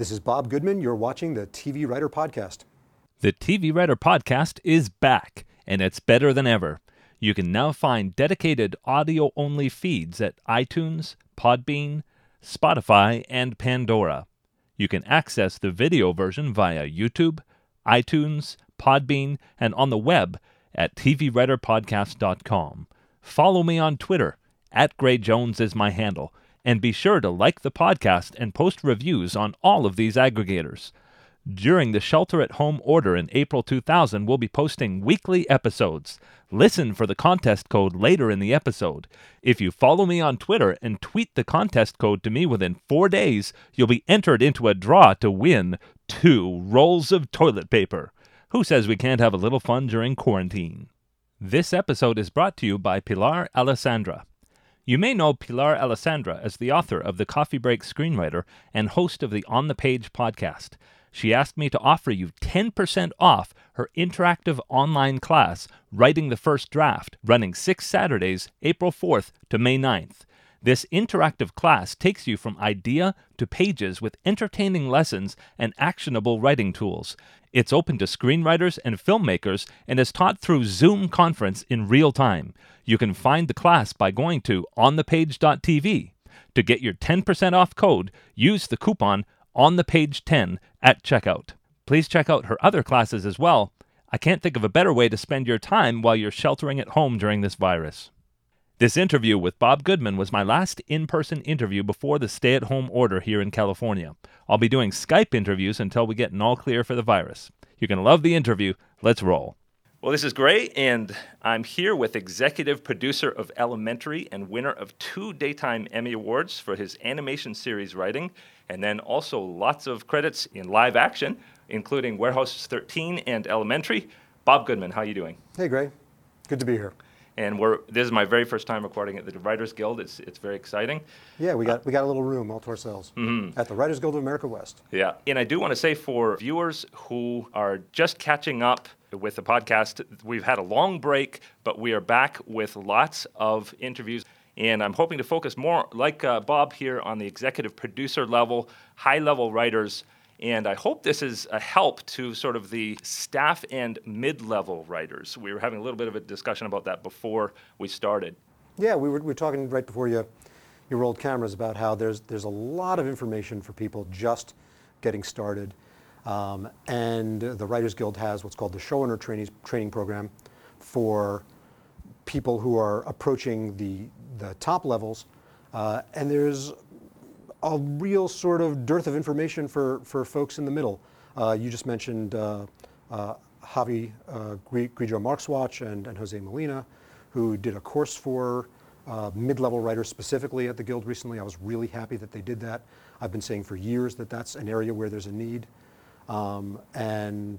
This is Bob Goodman. You're watching the TV Writer Podcast. The TV Writer Podcast is back, and it's better than ever. You can now find dedicated audio only feeds at iTunes, Podbean, Spotify, and Pandora. You can access the video version via YouTube, iTunes, Podbean, and on the web at tvwriterpodcast.com. Follow me on Twitter, at Gray Jones is my handle, and be sure to like the podcast and post reviews on all of these aggregators. During the shelter at home order in April 2000, we'll be posting weekly episodes. Listen for the contest code later in the episode. If you follow me on Twitter and tweet the contest code to me within four days, you'll be entered into a draw to win two rolls of toilet paper. Who says we can't have a little fun during quarantine? This episode is brought to you by Pilar Alessandra. You may know Pilar Alessandra as the author of the Coffee Break screenwriter and host of the On the Page podcast. She asked me to offer you 10% off her interactive online class, Writing the First Draft, running six Saturdays, April 4th to May 9th. This interactive class takes you from idea to pages with entertaining lessons and actionable writing tools. It's open to screenwriters and filmmakers and is taught through Zoom conference in real time. You can find the class by going to onthepage.tv. To get your 10% off code, use the coupon on the page 10 at checkout. Please check out her other classes as well. I can't think of a better way to spend your time while you're sheltering at home during this virus. This interview with Bob Goodman was my last in person interview before the stay at home order here in California. I'll be doing Skype interviews until we get an all clear for the virus. You're going to love the interview. Let's roll. Well, this is great, and I'm here with executive producer of Elementary and winner of two Daytime Emmy Awards for his animation series writing, and then also lots of credits in live action, including Warehouse 13 and Elementary. Bob Goodman, how are you doing? Hey, Gray. Good to be here. And we're this is my very first time recording at the Writers Guild. It's it's very exciting. Yeah, we got we got a little room all to ourselves at the Writers Guild of America West. Yeah. And I do want to say for viewers who are just catching up with the podcast, we've had a long break, but we are back with lots of interviews. And I'm hoping to focus more, like uh, Bob here, on the executive producer level, high level writers. And I hope this is a help to sort of the staff and mid level writers. We were having a little bit of a discussion about that before we started. Yeah, we were, we were talking right before you you rolled cameras about how there's there's a lot of information for people just getting started, um, and the Writers Guild has what's called the showrunner training training program for people who are approaching the the top levels, uh, and there's a real sort of dearth of information for, for folks in the middle. Uh, you just mentioned uh, uh, Javi uh, Grillo-Marxuach and, and Jose Molina, who did a course for uh, mid-level writers specifically at the Guild recently. I was really happy that they did that. I've been saying for years that that's an area where there's a need. Um, and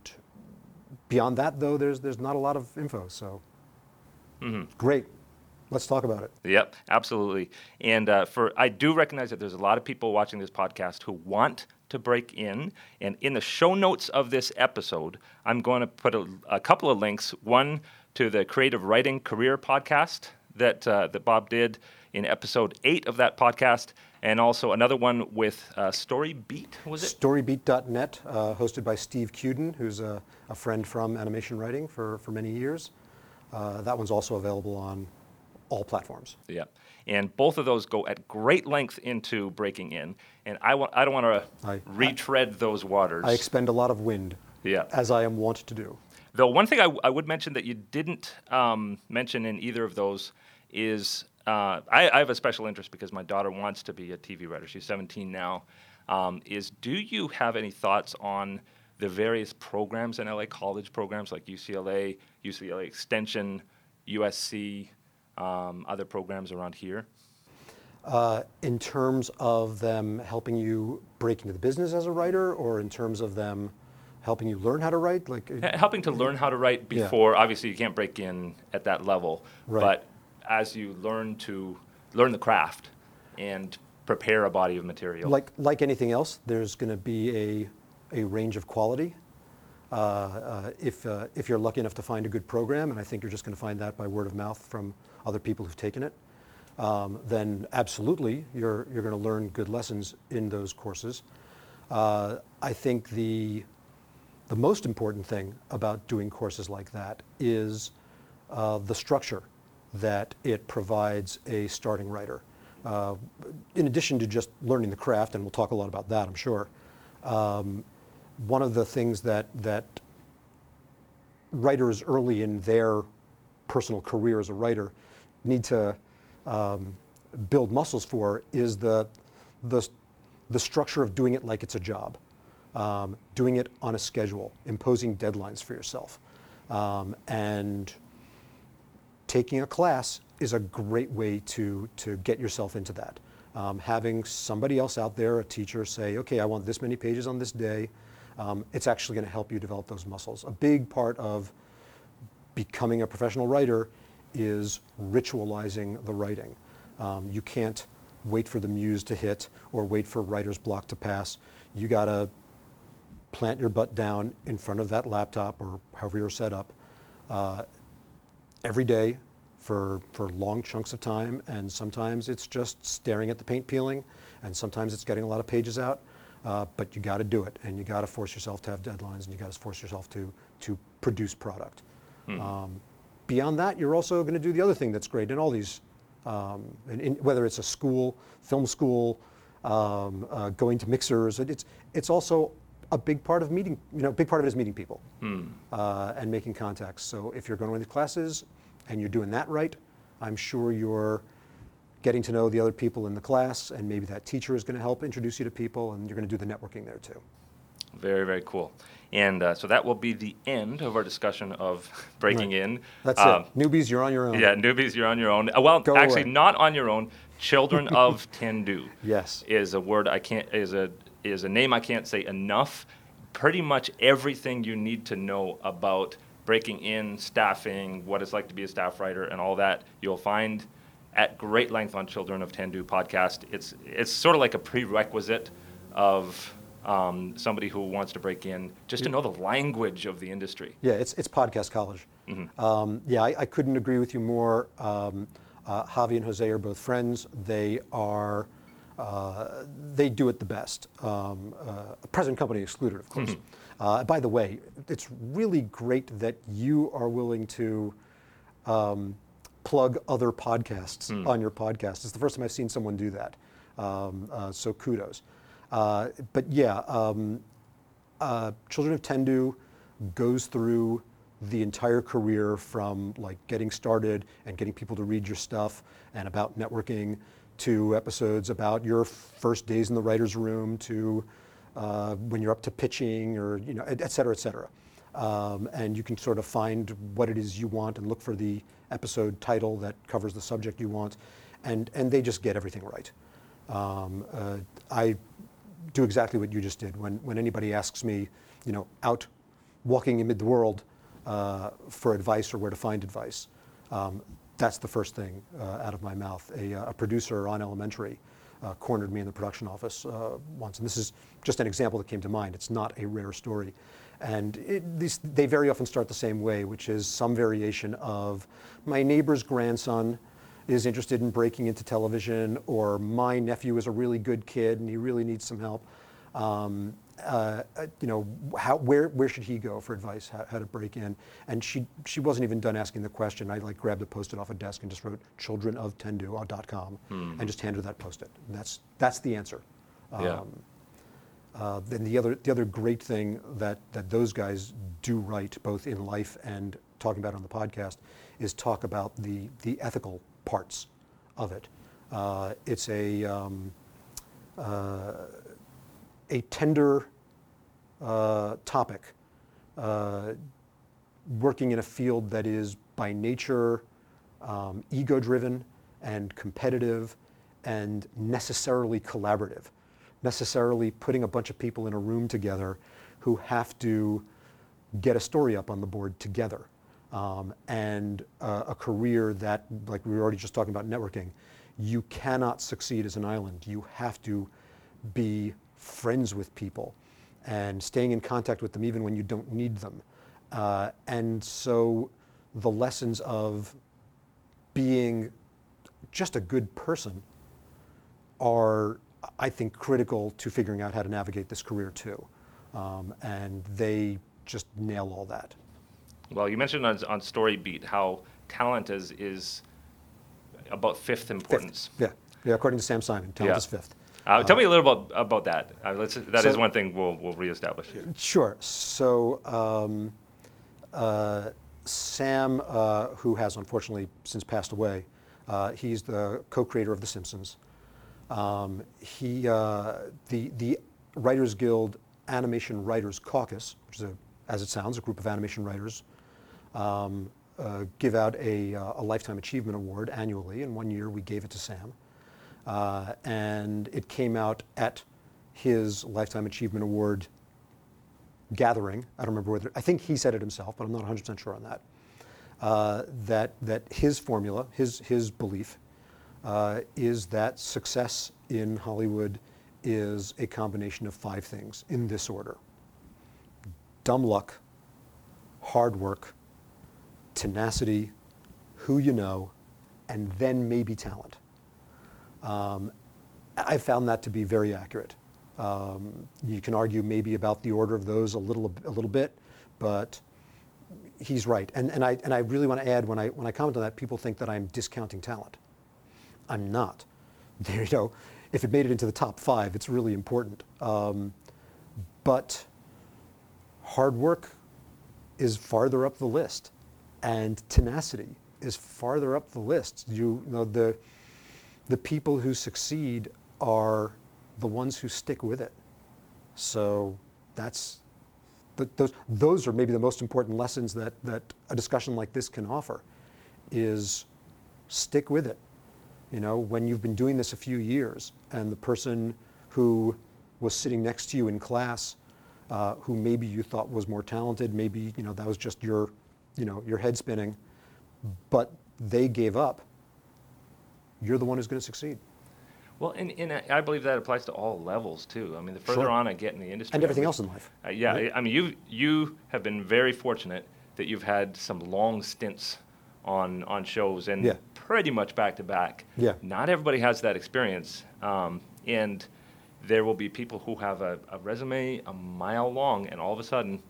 beyond that, though, there's, there's not a lot of info. So great. Let's talk about it. Yep, absolutely. And uh, for I do recognize that there's a lot of people watching this podcast who want to break in. And in the show notes of this episode, I'm going to put a, a couple of links. One to the Creative Writing Career podcast that uh, that Bob did in episode eight of that podcast, and also another one with uh, Story Beat. Was it? Storybeat.net, uh, hosted by Steve Cuden, who's a, a friend from animation writing for, for many years. Uh, that one's also available on all platforms. Yeah, and both of those go at great length into breaking in, and I want I don't want to I- retread those waters. I expend a lot of wind, yeah. as I am wont to do. Though one thing I, w- I would mention that you didn't um, mention in either of those is uh, I, I have a special interest because my daughter wants to be a TV writer. She's 17 now. Um, is do you have any thoughts on the various programs in LA, college programs like UCLA, UCLA Extension, USC, um, other programs around here? Uh, in terms of them helping you break into the business as a writer, or in terms of them helping you learn how to write? Like, helping to learn how to write Yeah. before obviously you can't break in at that level Right. but as you learn to learn the craft and prepare a body of material like, like anything else, there's going to be a, a range of quality. Uh, uh, if, uh, if you're lucky enough to find a good program, and I think you're just going to find that by word of mouth from other people who've taken it, um, then absolutely you're, you're going to learn good lessons in those courses. Uh, I think the, the most important thing about doing courses like that is uh, the structure that it provides a starting writer. Uh, in addition to just learning the craft, and we'll talk a lot about that, I'm sure, um, one of the things that, that writers early in their personal career as a writer need to um, build muscles for is the, the, the structure of doing it like it's a job, um, doing it on a schedule, imposing deadlines for yourself. Um, and taking a class is a great way to, to get yourself into that. Um, having somebody else out there, a teacher, say, okay, I want this many pages on this day, um, it's actually going to help you develop those muscles. A big part of becoming a professional writer is ritualizing the writing. Um, you can't wait for the muse to hit or wait for writer's block to pass. You got to plant your butt down in front of that laptop or however you're set up uh, every day for, for long chunks of time. And sometimes it's just staring at the paint peeling, and sometimes it's getting a lot of pages out. Uh, but you got to do it, and you got to force yourself to have deadlines, and you got to force yourself to, to produce product. Um, beyond that, you're also going to do the other thing that's great in all these, um, in, in, whether it's a school, film school, um, uh, going to mixers. It's it's also a big part of meeting. You know, a big part of it is meeting people uh, and making contacts. So if you're going to these classes and you're doing that right, I'm sure you're getting to know the other people in the class, and maybe that teacher is going to help introduce you to people, and you're going to do the networking there too. Very, very cool. And uh, so that will be the end of our discussion of breaking Right. in. That's Um, it. Newbies, you're on your own. Yeah, newbies, you're on your own. Uh, Well, Go actually, away. not on your own. Children of Tendu. Yes. Is a word I can't is a is a name I can't say enough. Pretty much everything you need to know about breaking in, staffing, what it's like to be a staff writer, and all that you'll find at great length on Children of Tendu podcast. It's it's sort of like a prerequisite of um, somebody who wants to break in, just to know the language of the industry. Yeah, it's, it's podcast college. Um, yeah, I, I couldn't agree with you more. Um, uh, Javi and Jose are both friends. They are, uh, they do it the best. Um, uh, present company excluded, of course. Uh, by the way, it's really great that you are willing to um, plug other podcasts on your podcast. It's the first time I've seen someone do that. Um, uh, so kudos. Uh, but yeah, um, uh, Children of Tendu goes through the entire career from like getting started and getting people to read your stuff and about networking to episodes about your first days in the writer's room to uh, when you're up to pitching or you know et et cetera, et cetera. Um, and you can sort of find what it is you want and look for the episode title that covers the subject you want, and and they just get everything right. Um, uh, I do exactly what you just did. When, when anybody asks me, you know, out walking amid the world uh, for advice or where to find advice, um, that's the first thing uh, out of my mouth. A, uh, a producer on Elementary uh, cornered me in the production office uh, once, and this is just an example that came to mind. It's not a rare story. And it, these, they very often start the same way, which is some variation of my neighbor's grandson is interested in breaking into television, or my nephew is a really good kid and he really needs some help. Um, uh, uh, you know, how, where, where should he go for advice, how, how to break in? And she, she wasn't even done asking the question. I like grabbed a post-it off a desk and just wrote childrenoftendu.com and just handed her that post-it. And that's, that's the answer. Yeah. Uh, then the other, the other great thing that, that those guys do right, both in life and talking about on the podcast, is talk about the, the ethical parts of it. Uh, it's a, um, uh, a tender uh, topic, uh, working in a field that is by nature um, ego-driven and competitive and necessarily collaborative, necessarily putting a bunch of people in a room together who have to get a story up on the board together. Um, and uh, a career that, like we were already just talking about networking, you cannot succeed as an island. You have to be friends with people and staying in contact with them even when you don't need them. Uh, and so the lessons of being just a good person are I think, critical to figuring out how to navigate this career too. Um, and they just nail all that. Well, you mentioned on, on Story Beat how talent is, is about fifth importance. Fifth. Yeah, yeah. According to Sam Simon, talent Yeah. is fifth. Uh, tell me a little about, about that. Uh, let's, that is so- one thing we'll, we'll reestablish here. Sure. So um, uh, Sam, uh, who has unfortunately since passed away, uh, he's the co-creator of The Simpsons. Um, he, uh, the the Writers Guild Animation Writers Caucus, which is a, as it sounds, a group of animation writers, um, uh, give out a, uh, a lifetime achievement award annually. And one year we gave it to Sam, uh, and it came out at his lifetime achievement award gathering. I don't remember whether I think he said it himself, but I'm not 100% sure on that. Uh, that that his formula, his his belief, uh, is that success in Hollywood is a combination of five things in this order: dumb luck, hard work, tenacity, who you know, and then maybe talent. Um, I found that to be very accurate. Um, you can argue maybe about the order of those a little a little bit, but he's right. And, and, I, and I really want to add, when I, when I comment on that, people think that I'm discounting talent. I'm not. There, you know, if it made it into the top five, it's really important. Um, but hard work is farther up the list, and tenacity is farther up the list. You, you know, the, the people who succeed are the ones who stick with it. So that's th- those, those are maybe the most important lessons that, that a discussion like this can offer is stick with it. You know, when you've been doing this a few years and the person who was sitting next to you in class, uh, who maybe you thought was more talented, maybe, you know, that was just your, you know, your head spinning, but they gave up, you're the one who's going to succeed. Well, and, and I- believe that applies to all levels too. I mean, the further Sure. on I get in the industry, And everything I else in life. Uh, yeah, right? I I mean, you you have been very fortunate that you've had some long stints on on shows and Yeah. pretty much back to back. Yeah. Not everybody has that experience, um, and there will be people who have a, a resume a mile long, and all of a sudden,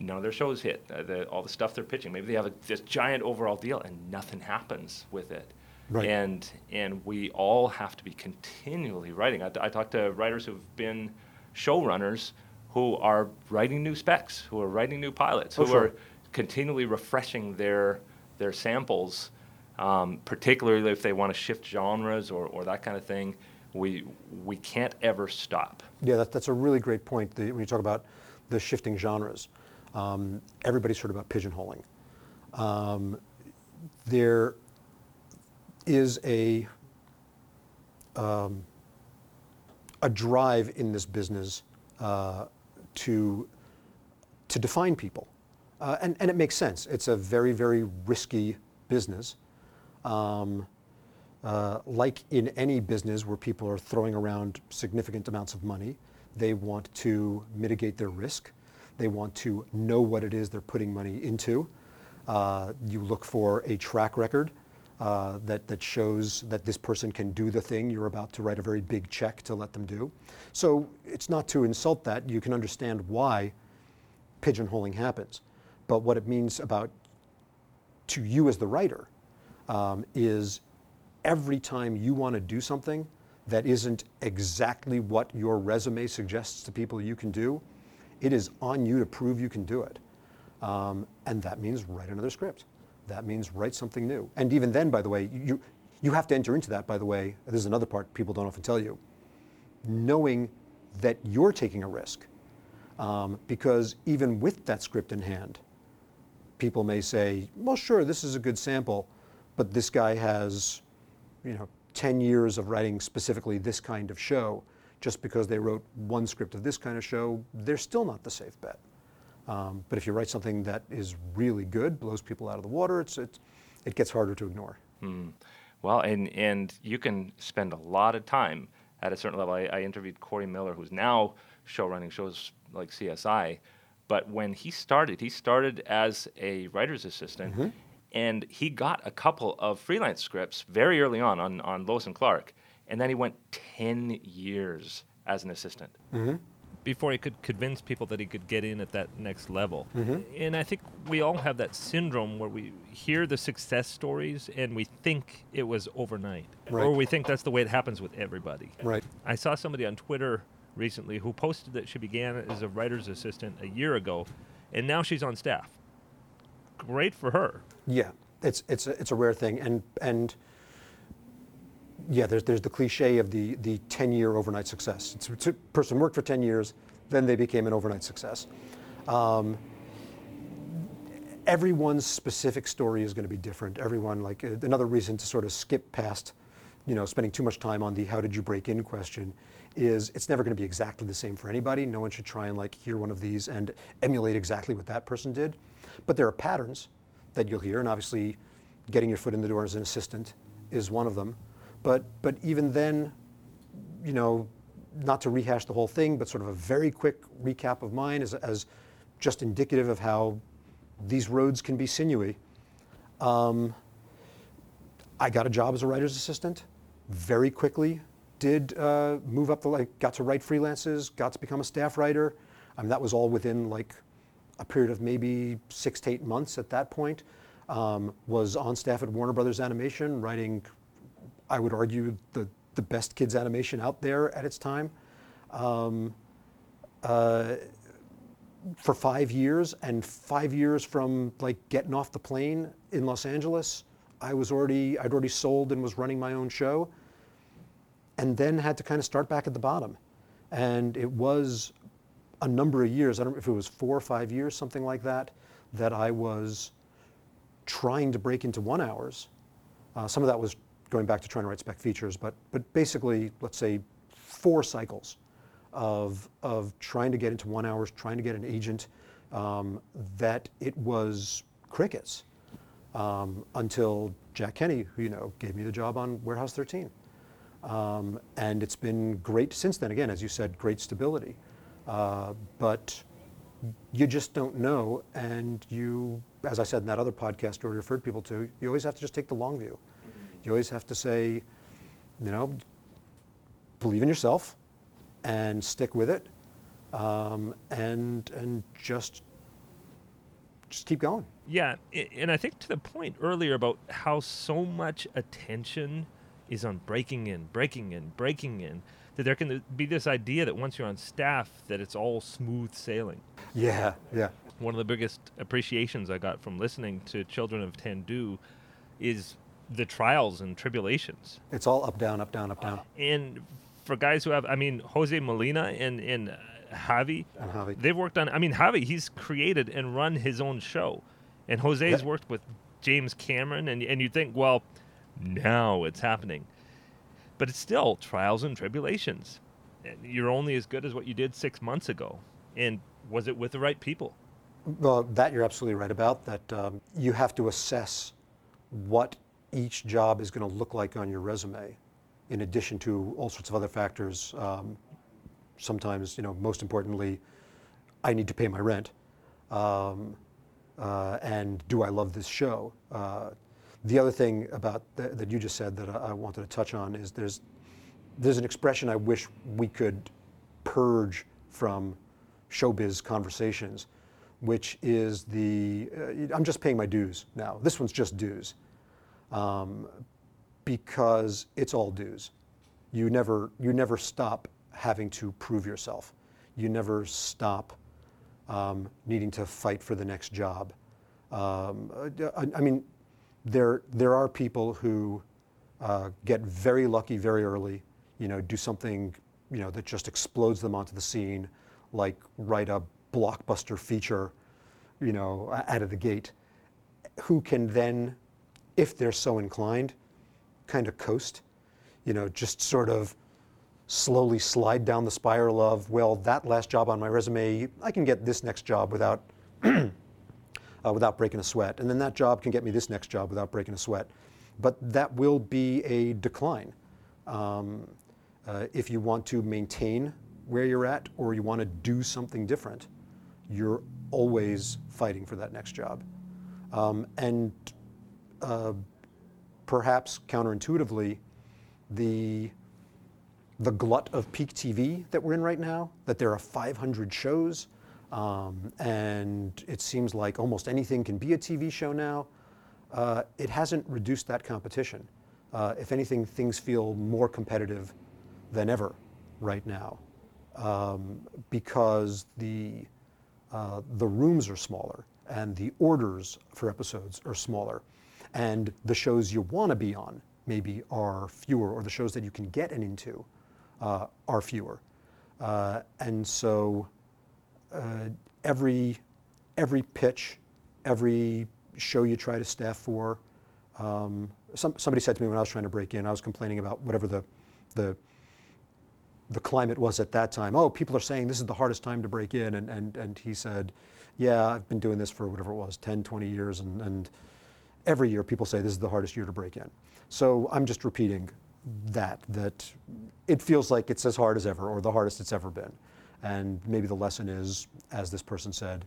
none of their shows hit. Uh, the, all the stuff they're pitching, maybe they have a, this giant overall deal, and nothing happens with it. Right. And and we all have to be continually writing. I, I talk to writers who've been showrunners who are writing new specs, who are writing new pilots, Oh, who sure. are continually refreshing their their samples, um, particularly if they want to shift genres or, or that kind of thing. We we can't ever stop. Yeah, that, that's a really great point. The, when you talk about the shifting genres, um, everybody's heard about pigeonholing. Um, there is a um, a drive in this business uh, to to define people, uh, and and it makes sense. It's a very very risky business. Um, uh, like in any business where people are throwing around significant amounts of money, they want to mitigate their risk. They want to know what it is they're putting money into. Uh, you look for a track record uh, that, that shows that this person can do the thing you're about to write a very big check to let them do. So it's not to insult that. You can understand why pigeonholing happens. But what it means about to you as the writer um, is every time you want to do something that isn't exactly what your resume suggests to people you can do, it is on you to prove you can do it. Um, and that means write another script. That means write something new. And even then, by the way, you, you have to enter into that, by the way. This is another part people don't often tell you. Knowing that you're taking a risk. Um, because even with that script in hand, people may say, well, sure, this is a good sample, but this guy has, you know, 10 years of writing specifically this kind of show. Just because they wrote one script of this kind of show, they're still not the safe bet. Um, but if you write something that is really good, blows people out of the water, it's, it, it gets harder to ignore. Well, and and you can spend a lot of time at a certain level. I, I interviewed Corey Miller, who's now show running shows like CSI, but when he started, he started as a writer's assistant, Mm-hmm. and he got a couple of freelance scripts very early on on, on Lois and Clark, and then he went 10 years as an assistant mm-hmm. before he could convince people that he could get in at that next level. Mm-hmm. And I think we all have that syndrome where we hear the success stories and we think it was overnight, Right. or we think that's the way it happens with everybody. Right. I saw somebody on Twitter recently who posted that she began as a writer's assistant a year ago, and now she's on staff. Great for her. Yeah, it's it's a, it's a rare thing, and and yeah, there's there's the cliche of the the 10 year overnight success. It's, a person worked for 10 years, then they became an overnight success. Um, everyone's specific story is going to be different. Everyone like uh, another reason to sort of skip past, you know, spending too much time on the how did you break in question is it's never going to be exactly the same for anybody. No one should try and like hear one of these and emulate exactly what that person did. But there are patterns that you'll hear, and obviously, getting your foot in the door as an assistant is one of them. But but even then, you know, not to rehash the whole thing, but sort of a very quick recap of mine as, as just indicative of how these roads can be sinewy. Um, I got a job as a writer's assistant very quickly. Did uh, move up the like, got to write freelances, got to become a staff writer. I mean, that was all within like a period of maybe six to eight months at that point. Um, was on staff at Warner Brothers Animation, writing, I would argue, the, the best kids animation out there at its time. Um, uh, for five years, and five years from like getting off the plane in Los Angeles, I was already I'd already sold and was running my own show, and then had to kind of start back at the bottom, and it was a number of years. I don't know if it was four or five years, something like that, that I was trying to break into one hours. Uh, some of that was going back to trying to write spec features, but but basically, let's say four cycles of of trying to get into one hours, trying to get an agent, um, that it was crickets um, until Jack Kenny, who you know gave me the job on Warehouse 13, um, and it's been great since then. Again, as you said, great stability, uh, but you just don't know, and you, as I said in that other podcast I referred people to, you always have to just take the long view. You always have to say, you know, believe in yourself and stick with it, um, and and just just keep going. Yeah, and I think to the point earlier about how so much attention is on breaking in, breaking in, breaking in, that there can be this idea that once you're on staff that it's all smooth sailing. Yeah, yeah, One of the biggest appreciations I got from listening to Children of Tendu is the trials and tribulations. it's all up down, up down, up down. And for guys who have, I mean, Jose Molina and, and uh, Javi, And Javi. they've worked on, I mean, Javi, he's created and run his own show. And Jose's Yeah. worked with James Cameron, and, and you think, well, now it's happening. But it's still trials and tribulations. And you're only as good as what you did six months ago. And was it with the right people? Well, that you're absolutely right about. That um, you have to assess what each job is going to look like on your resume, in addition to all sorts of other factors. Um, sometimes, you know, most importantly, I need to pay my rent, um, uh, and do I love this show? Uh, the other thing about th- that you just said that I, I wanted to touch on is there's there's an expression I wish we could purge from showbiz conversations, which is the uh, I'm just paying my dues now. This one's just dues, um, because it's all dues. You never you never stop having to prove yourself. You never stop um, needing to fight for the next job. Um, uh, I, I mean, there there are people who uh, get very lucky very early. You know, do something you know that just explodes them onto the scene, like write a blockbuster feature, you know, out of the gate. Who can then, if they're so inclined, kind of coast, you know, just sort of slowly slide down the spiral of, well, that last job on my resume, I can get this next job without, uh, without breaking a sweat. And then that job can get me this next job without breaking a sweat. But that will be a decline. Um, uh, if you want to maintain where you're at or you want to do something different, you're always fighting for that next job. Um, and uh, perhaps counterintuitively, the the glut of peak TV that we're in right now, that there are 500 shows, um, and it seems like almost anything can be a TV show now, uh, it hasn't reduced that competition. Uh, if anything, things feel more competitive than ever right now um, because the, uh, the rooms are smaller and the orders for episodes are smaller. And the shows you want to be on maybe are fewer, or the shows that you can get in into uh, are fewer. Uh, and so uh, every, every pitch, every show you try to staff for, um, some, somebody said to me when I was trying to break in, I was complaining about whatever the, the, the climate was at that time. Oh, people are saying this is the hardest time to break in. And, and, and he said, yeah, I've been doing this for whatever it was, 10, 20 years. And, and every year people say this is the hardest year to break in. So I'm just repeating that, that it feels like it's as hard as ever or the hardest it's ever been. And maybe the lesson is, as this person said,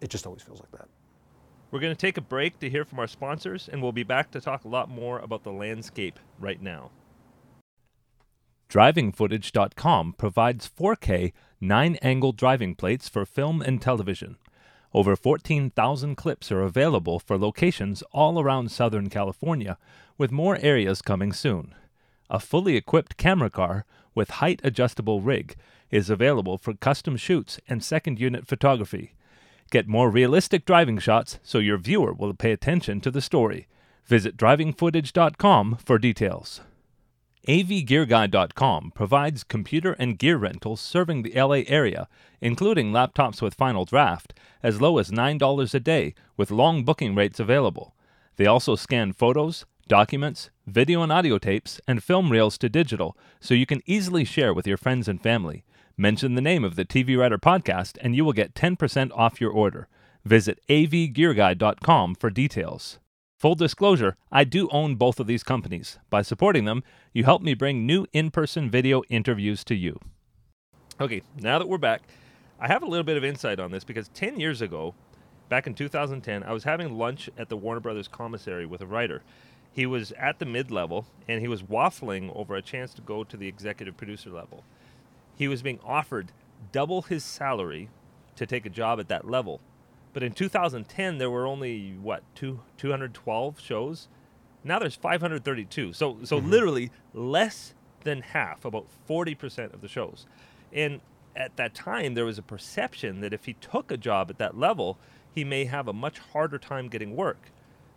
it just always feels like that. We're going to take a break to hear from our sponsors, and we'll be back to talk a lot more about the landscape right now. DrivingFootage.com provides 4K 9 angle driving plates for film and television. Over 14,000 clips are available for locations all around Southern California, with more areas coming soon. A fully equipped camera car with height adjustable rig is available for custom shoots and second unit photography. Get more realistic driving shots so your viewer will pay attention to the story. Visit drivingfootage.com for details. AVGearGuide.com provides computer and gear rentals serving the LA area, including laptops with Final Draft, as low as $9 a day with long booking rates available. They also scan photos, documents, video and audio tapes, and film reels to digital so you can easily share with your friends and family. Mention the name of the TV Writer podcast and you will get 10% off your order. Visit avgearguide.com for details. Full disclosure, I do own both of these companies. By supporting them, you help me bring new in person video interviews to you. Okay, now that we're back, I have a little bit of insight on this because 10 years ago, back in 2010, I was having lunch at the Warner Brothers commissary with a writer. He was at the mid level and he was waffling over a chance to go to the executive producer level. He was being offered double his salary to take a job at that level. But in 2010, there were only what two 212 shows. Now there's 532. So so mm-hmm. literally less than half, about 40% of the shows. And at that time, there was a perception that if he took a job at that level, he may have a much harder time getting work,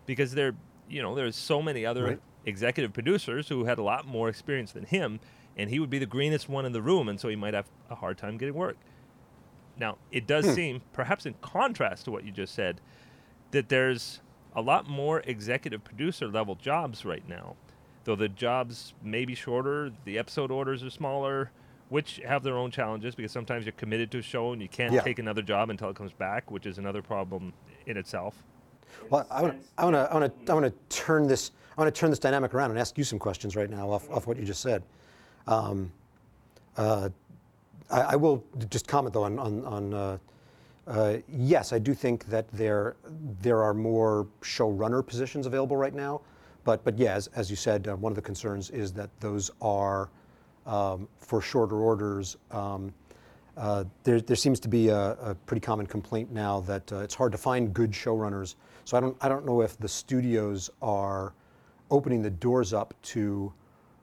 because there, you know, there's so many other right. executive producers who had a lot more experience than him, and he would be the greenest one in the room, and so he might have a hard time getting work. Now, it does hmm. seem, perhaps in contrast to what you just said, that there's a lot more executive producer level jobs right now. Though the jobs may be shorter, the episode orders are smaller, which have their own challenges because sometimes you're committed to a show and you can't yeah. take another job until it comes back, which is another problem in itself. Well, I want to, I want to, I want to, I want to turn this, I want to turn this dynamic around and ask you some questions right now off, off what you just said. Um, uh, I, I, will just comment though on, on, on uh, uh, yes, I do think that there there are more showrunner positions available right now, but but yeah, as, as you said, uh, one of the concerns is that those are um, for shorter orders. Um, uh, there, there seems to be a, a, pretty common complaint now that uh, it's hard to find good showrunners. So I don't I don't know if the studios are opening the doors up to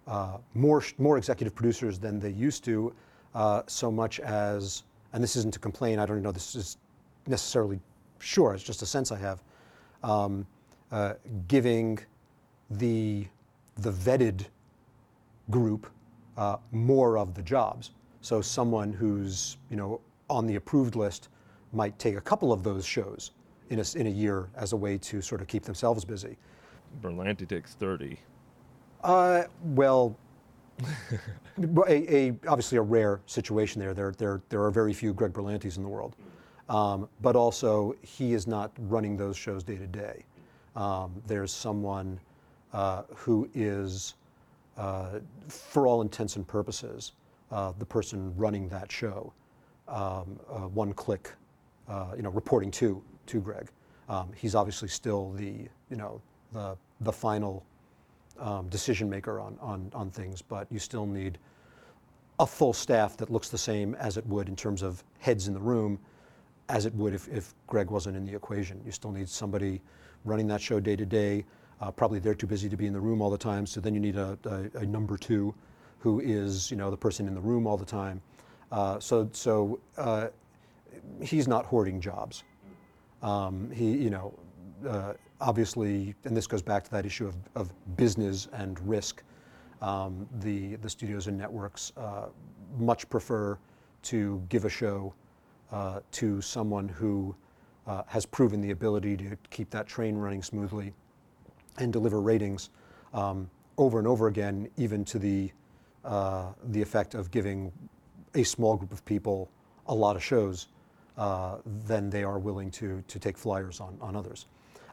uh, more more executive producers than they used to uh, so much as, and this isn't to complain, I don't know this is necessarily sure, it's just a sense I have, um, uh, giving the, the vetted group uh, more of the jobs. So someone who's you know on the approved list might take a couple of those shows in a, in a year as a way to sort of keep themselves busy. Berlanti takes 30. Uh, well, a, a, obviously a rare situation there. There, there. there are very few Greg Berlantis in the world. Um, but also, he is not running those shows day to day. Um, there's someone uh, who is, uh, for all intents and purposes, uh, the person running that show, um, uh, one click, uh, you know, reporting to to Greg. Um, he's obviously still the, you know, the the final um, decision maker on, on, on things, but you still need a full staff that looks the same as it would in terms of heads in the room as it would if, if Greg wasn't in the equation. You still need somebody running that show day to day. Uh, probably they're too busy to be in the room all the time, so then you need a, a, a number two who is you know the person in the room all the time. Uh, so so uh, he's not hoarding jobs. Um, he you know uh, obviously, and this goes back to that issue of, of business and risk. Um, the the studios and networks uh, much prefer to give a show uh, to someone who uh, has proven the ability to keep that train running smoothly and deliver ratings um, over and over again, even to the, uh, the effect of giving a small group of people a lot of shows uh, than they are willing to, to take flyers on, on others.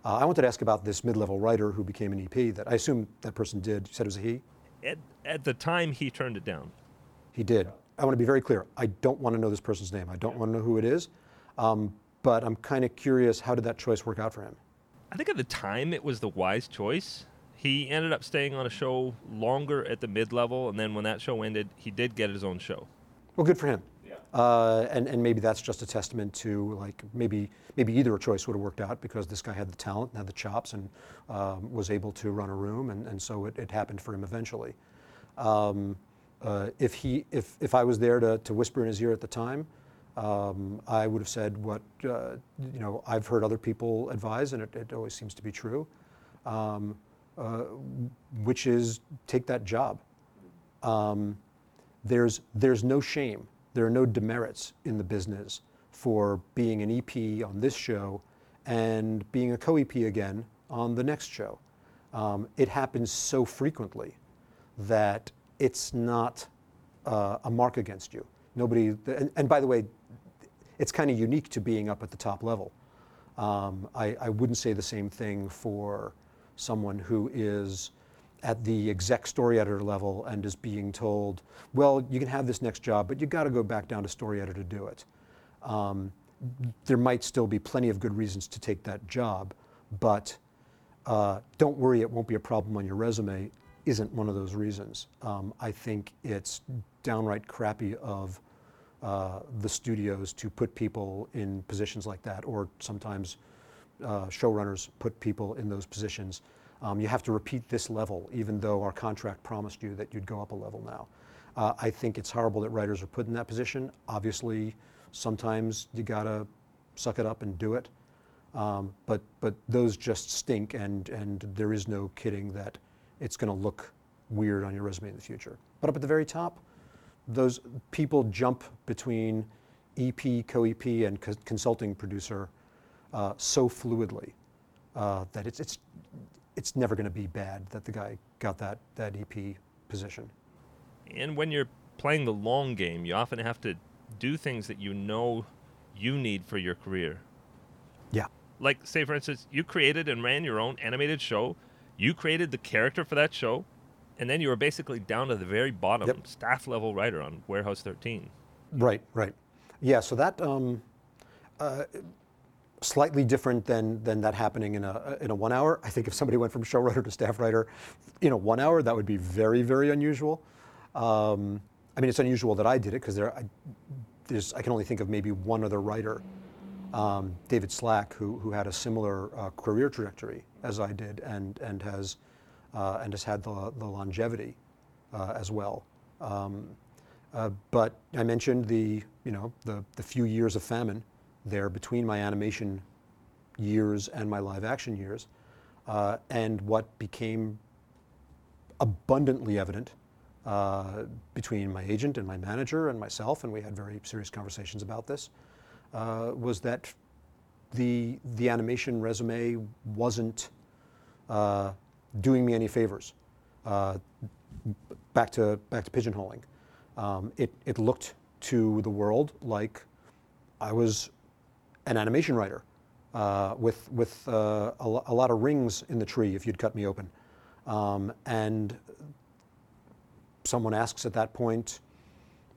Uh, I wanted to ask about this mid-level writer who became an EP that I assume that person did. You said it was a he? At, at the time, he turned it down. He did. I want to be very clear. I don't want to know this person's name. I don't want to know who it is. Um, but I'm kind of curious how did that choice work out for him? I think at the time it was the wise choice. He ended up staying on a show longer at the mid level, and then when that show ended, he did get his own show. Well, good for him. Uh, and, and maybe that's just a testament to like maybe maybe either choice would have worked out because this guy had the talent and had the chops and um, was able to run a room, and, and so it, it happened for him eventually. Um, uh, if he if, if I was there to, to whisper in his ear at the time, um, I would have said what uh, you know I've heard other people advise, and it, it always seems to be true, um, uh, which is take that job. Um, there's there's no shame, there are no demerits in the business for being an EP on this show, and being a co-EP again on the next show. Um, it happens so frequently that it's not uh, a mark against you. Nobody, and, and by the way, it's kind of unique to being up at the top level. Um, I, I, wouldn't say the same thing for someone who is at the exec story editor level and is being told, well, you can have this next job, but you've got to go back down to story editor to do it. Um, there might still be plenty of good reasons to take that job, but uh, don't worry, it won't be a problem on your resume isn't one of those reasons. Um, I think it's downright crappy of uh, the studios to put people in positions like that, or sometimes uh, showrunners put people in those positions. Um, you have to repeat this level, even though our contract promised you that you'd go up a level now. Uh, I think it's horrible that writers are put in that position. Obviously, sometimes you gotta suck it up and do it. Um, but but those just stink, and and there is no kidding that it's going to look weird on your resume in the future. But up at the very top, those people jump between EP, co-EP, and co- consulting producer uh, so fluidly uh, that it's, it's, it's never going to be bad that the guy got that, that EP position. And when you're playing the long game, you often have to do things that you know you need for your career. Yeah. Like, say, for instance, you created and ran your own animated show you created the character for that show, and then you were basically down to the very bottom, yep. staff level writer on Warehouse 13. Right, right. Yeah, so that um, uh, slightly different than than that happening in a in a one hour. I think if somebody went from showrunner to staff writer in a one hour, that would be very very unusual. Um, I mean, it's unusual that I did it because there, I, I can only think of maybe one other writer um, David Slack, who, who had a similar uh, career trajectory as I did, and, and, has, uh, and has had the, the longevity uh, as well. Um, uh, but I mentioned the, you know, the, the few years of famine there between my animation years and my live action years, uh, and what became abundantly evident uh, between my agent and my manager and myself, and we had very serious conversations about this, uh, was that the, the animation resume wasn't uh, doing me any favors. Uh, back, to, back to pigeonholing. Um, it, it looked to the world like I was an animation writer uh, with, with uh, a, a, lot of rings in the tree if you'd cut me open. Um, and someone asks at that point,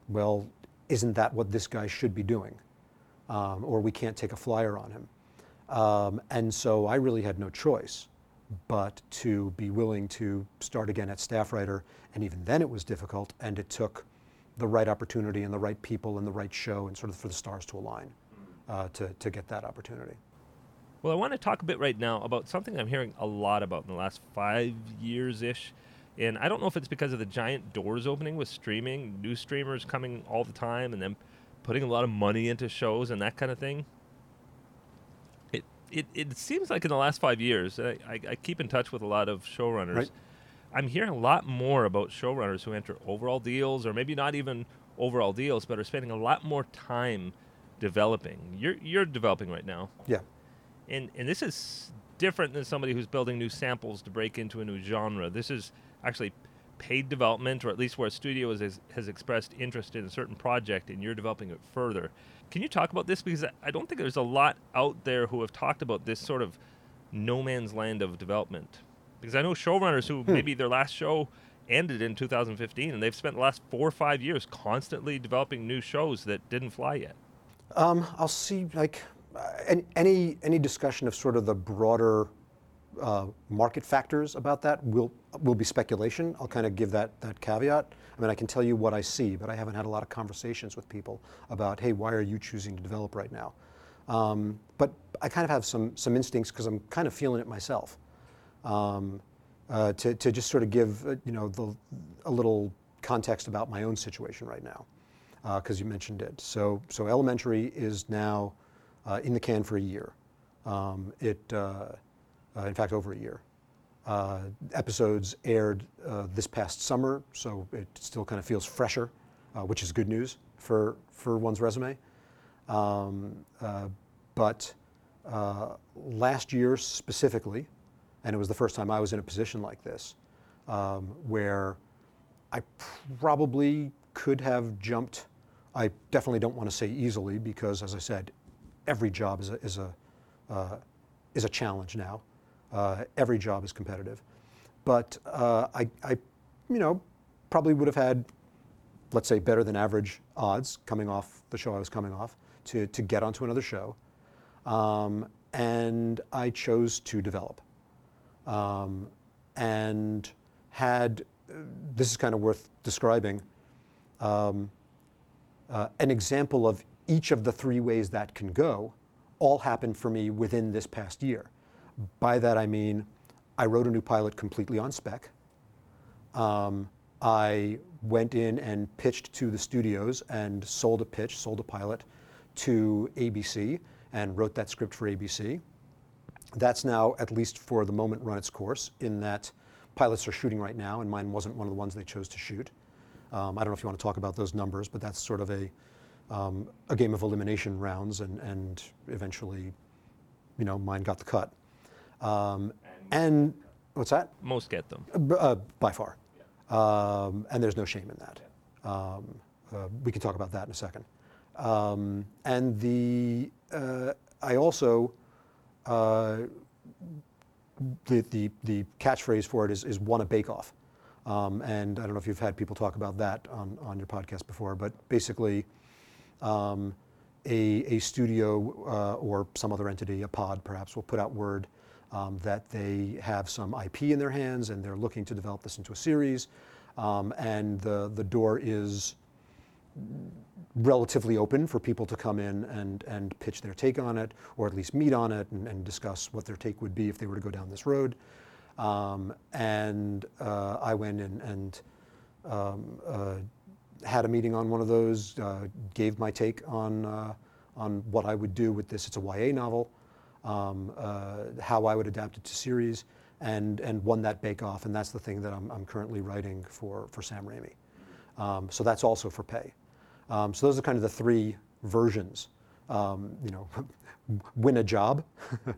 well, isn't that what this guy should be doing? um, or we can't take a flyer on him. Um, and so I really had no choice but to be willing to start again at staff writer. And even then it was difficult, and it took the right opportunity and the right people and the right show and sort of for the stars to align uh, to, to get that opportunity. Well, I want to talk a bit right now about something I'm hearing a lot about in the last five years ish. And I don't know if it's because of the giant doors opening with streaming, new streamers coming all the time, and then putting a lot of money into shows and that kind of thing. It it, it seems like in the last five years, I, I, I keep in touch with a lot of showrunners. Right. I'm hearing a lot more about showrunners who enter overall deals, or maybe not even overall deals, but are spending a lot more time developing. You're you're developing right now, Yeah. and and this is different than somebody who's building new samples to break into a new genre. This is actually paid development, or at least where a studio has, has, expressed interest in a certain project, and you're developing it further. Can you talk about this? Because I- don't think there's a lot out there who have talked about this sort of no man's land of development. Because I know showrunners who hmm. maybe their last show ended in 2015, and they've spent the last four or five years constantly developing new shows that didn't fly yet. Um, I'll see, like, uh, any, any discussion of sort of the broader uh, market factors about that will, will be speculation. I'll kind of give that, that caveat. I mean, I can tell you what I see, but I haven't had a lot of conversations with people about, hey, why are you choosing to develop right now? Um, but I kind of have some, some instincts because I'm kind of feeling it myself. Um, uh, to, to just sort of give, uh, you know, the, a little context about my own situation right now because you mentioned it. So, so Elementary is now uh, in the can for a year. Um, it, uh, uh, in fact, over a year. Uh, episodes aired uh, this past summer, so it still kind of feels fresher, uh, which is good news for, for one's resume. Um, uh, but uh, last year specifically, and it was the first time I was in a position like this, um, where I probably could have jumped. I definitely don't want to say easily because, as I said, every job is a, is a, uh, is a challenge now. Uh, every job is competitive. But uh, I, I, you know, probably would have had, let's say, better than average odds coming off the show I was coming off to, to get onto another show. Um, and I chose to develop. Um, and had, uh, this is kind of worth describing, um, uh, an example of each of the three ways that can go all happened for me within this past year. By that I mean, I wrote a new pilot completely on spec. Um, I went in and pitched to the studios and sold a pitch, sold a pilot to ABC, and wrote that script for ABC. That's now, at least for the moment, run its course in that pilots are shooting right now, and mine wasn't one of the ones they chose to shoot. Um, I don't know if you want to talk about those numbers, but that's sort of a, um, a game of elimination rounds, and, and eventually, you know, mine got the cut. Um, and what's that? Most get them. Uh, by far. Um, and there's no shame in that. Um, uh, we can talk about that in a second. Um, and the uh, I also uh, the, the the catchphrase for it is is won a bake off. Um, and I don't know if you've had people talk about that on, on your podcast before, but basically, um, a, a studio uh, or some other entity, a pod perhaps, will put out word um, that they have some IP in their hands and they're looking to develop this into a series. Um, and the, the door is relatively open for people to come in and, and pitch their take on it, or at least meet on it and, and discuss what their take would be if they were to go down this road. Um, and uh, I went and um, uh, had a meeting on one of those, uh, gave my take on, uh, on what I would do with this. It's a YA novel, um, uh, how I would adapt it to series, and, and won that bake off. And that's the thing that I'm, I'm currently writing for, for Sam Raimi. Um, so that's also for pay. Um, so those are kind of the three versions. Um, you know, win a job,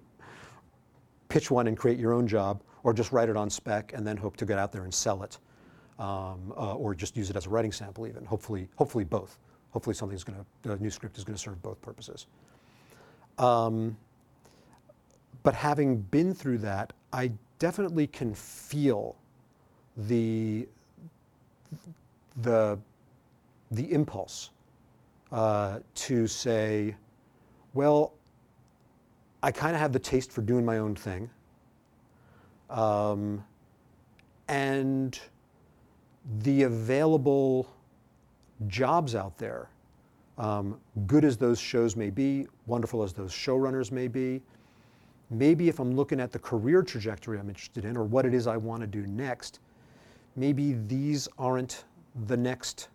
pitch one and create your own job, or just write it on spec and then hope to get out there and sell it, um, uh, or just use it as a writing sample. Even hopefully, hopefully both. Hopefully something's going to a new script is going to serve both purposes. Um, but having been through that, I definitely can feel the the the impulse uh, to say, well, I kind of have the taste for doing my own thing. Um, and the available jobs out there, um, good as those shows may be, wonderful as those showrunners may be, maybe if I'm looking at the career trajectory I'm interested in or what it is I want to do next, maybe these aren't the next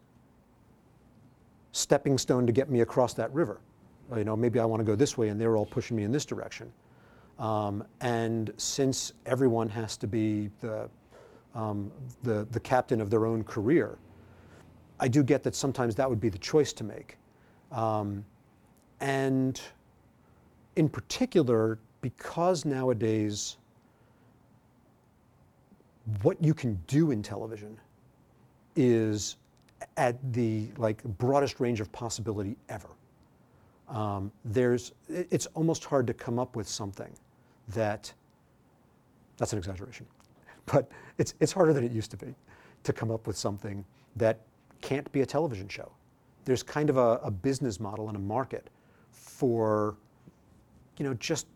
stepping stone to get me across that river. You know, maybe I want to go this way and they're all pushing me in this direction. Um, and since everyone has to be the, um, the, the captain of their own career, I do get that sometimes that would be the choice to make. Um, and in particular, because nowadays what you can do in television is at the like broadest range of possibility ever. Um, there's, it's almost hard to come up with something that, that's an exaggeration, but it's, it's harder than it used to be to come up with something that can't be a television show. There's kind of a, a business model and a market for, you know, just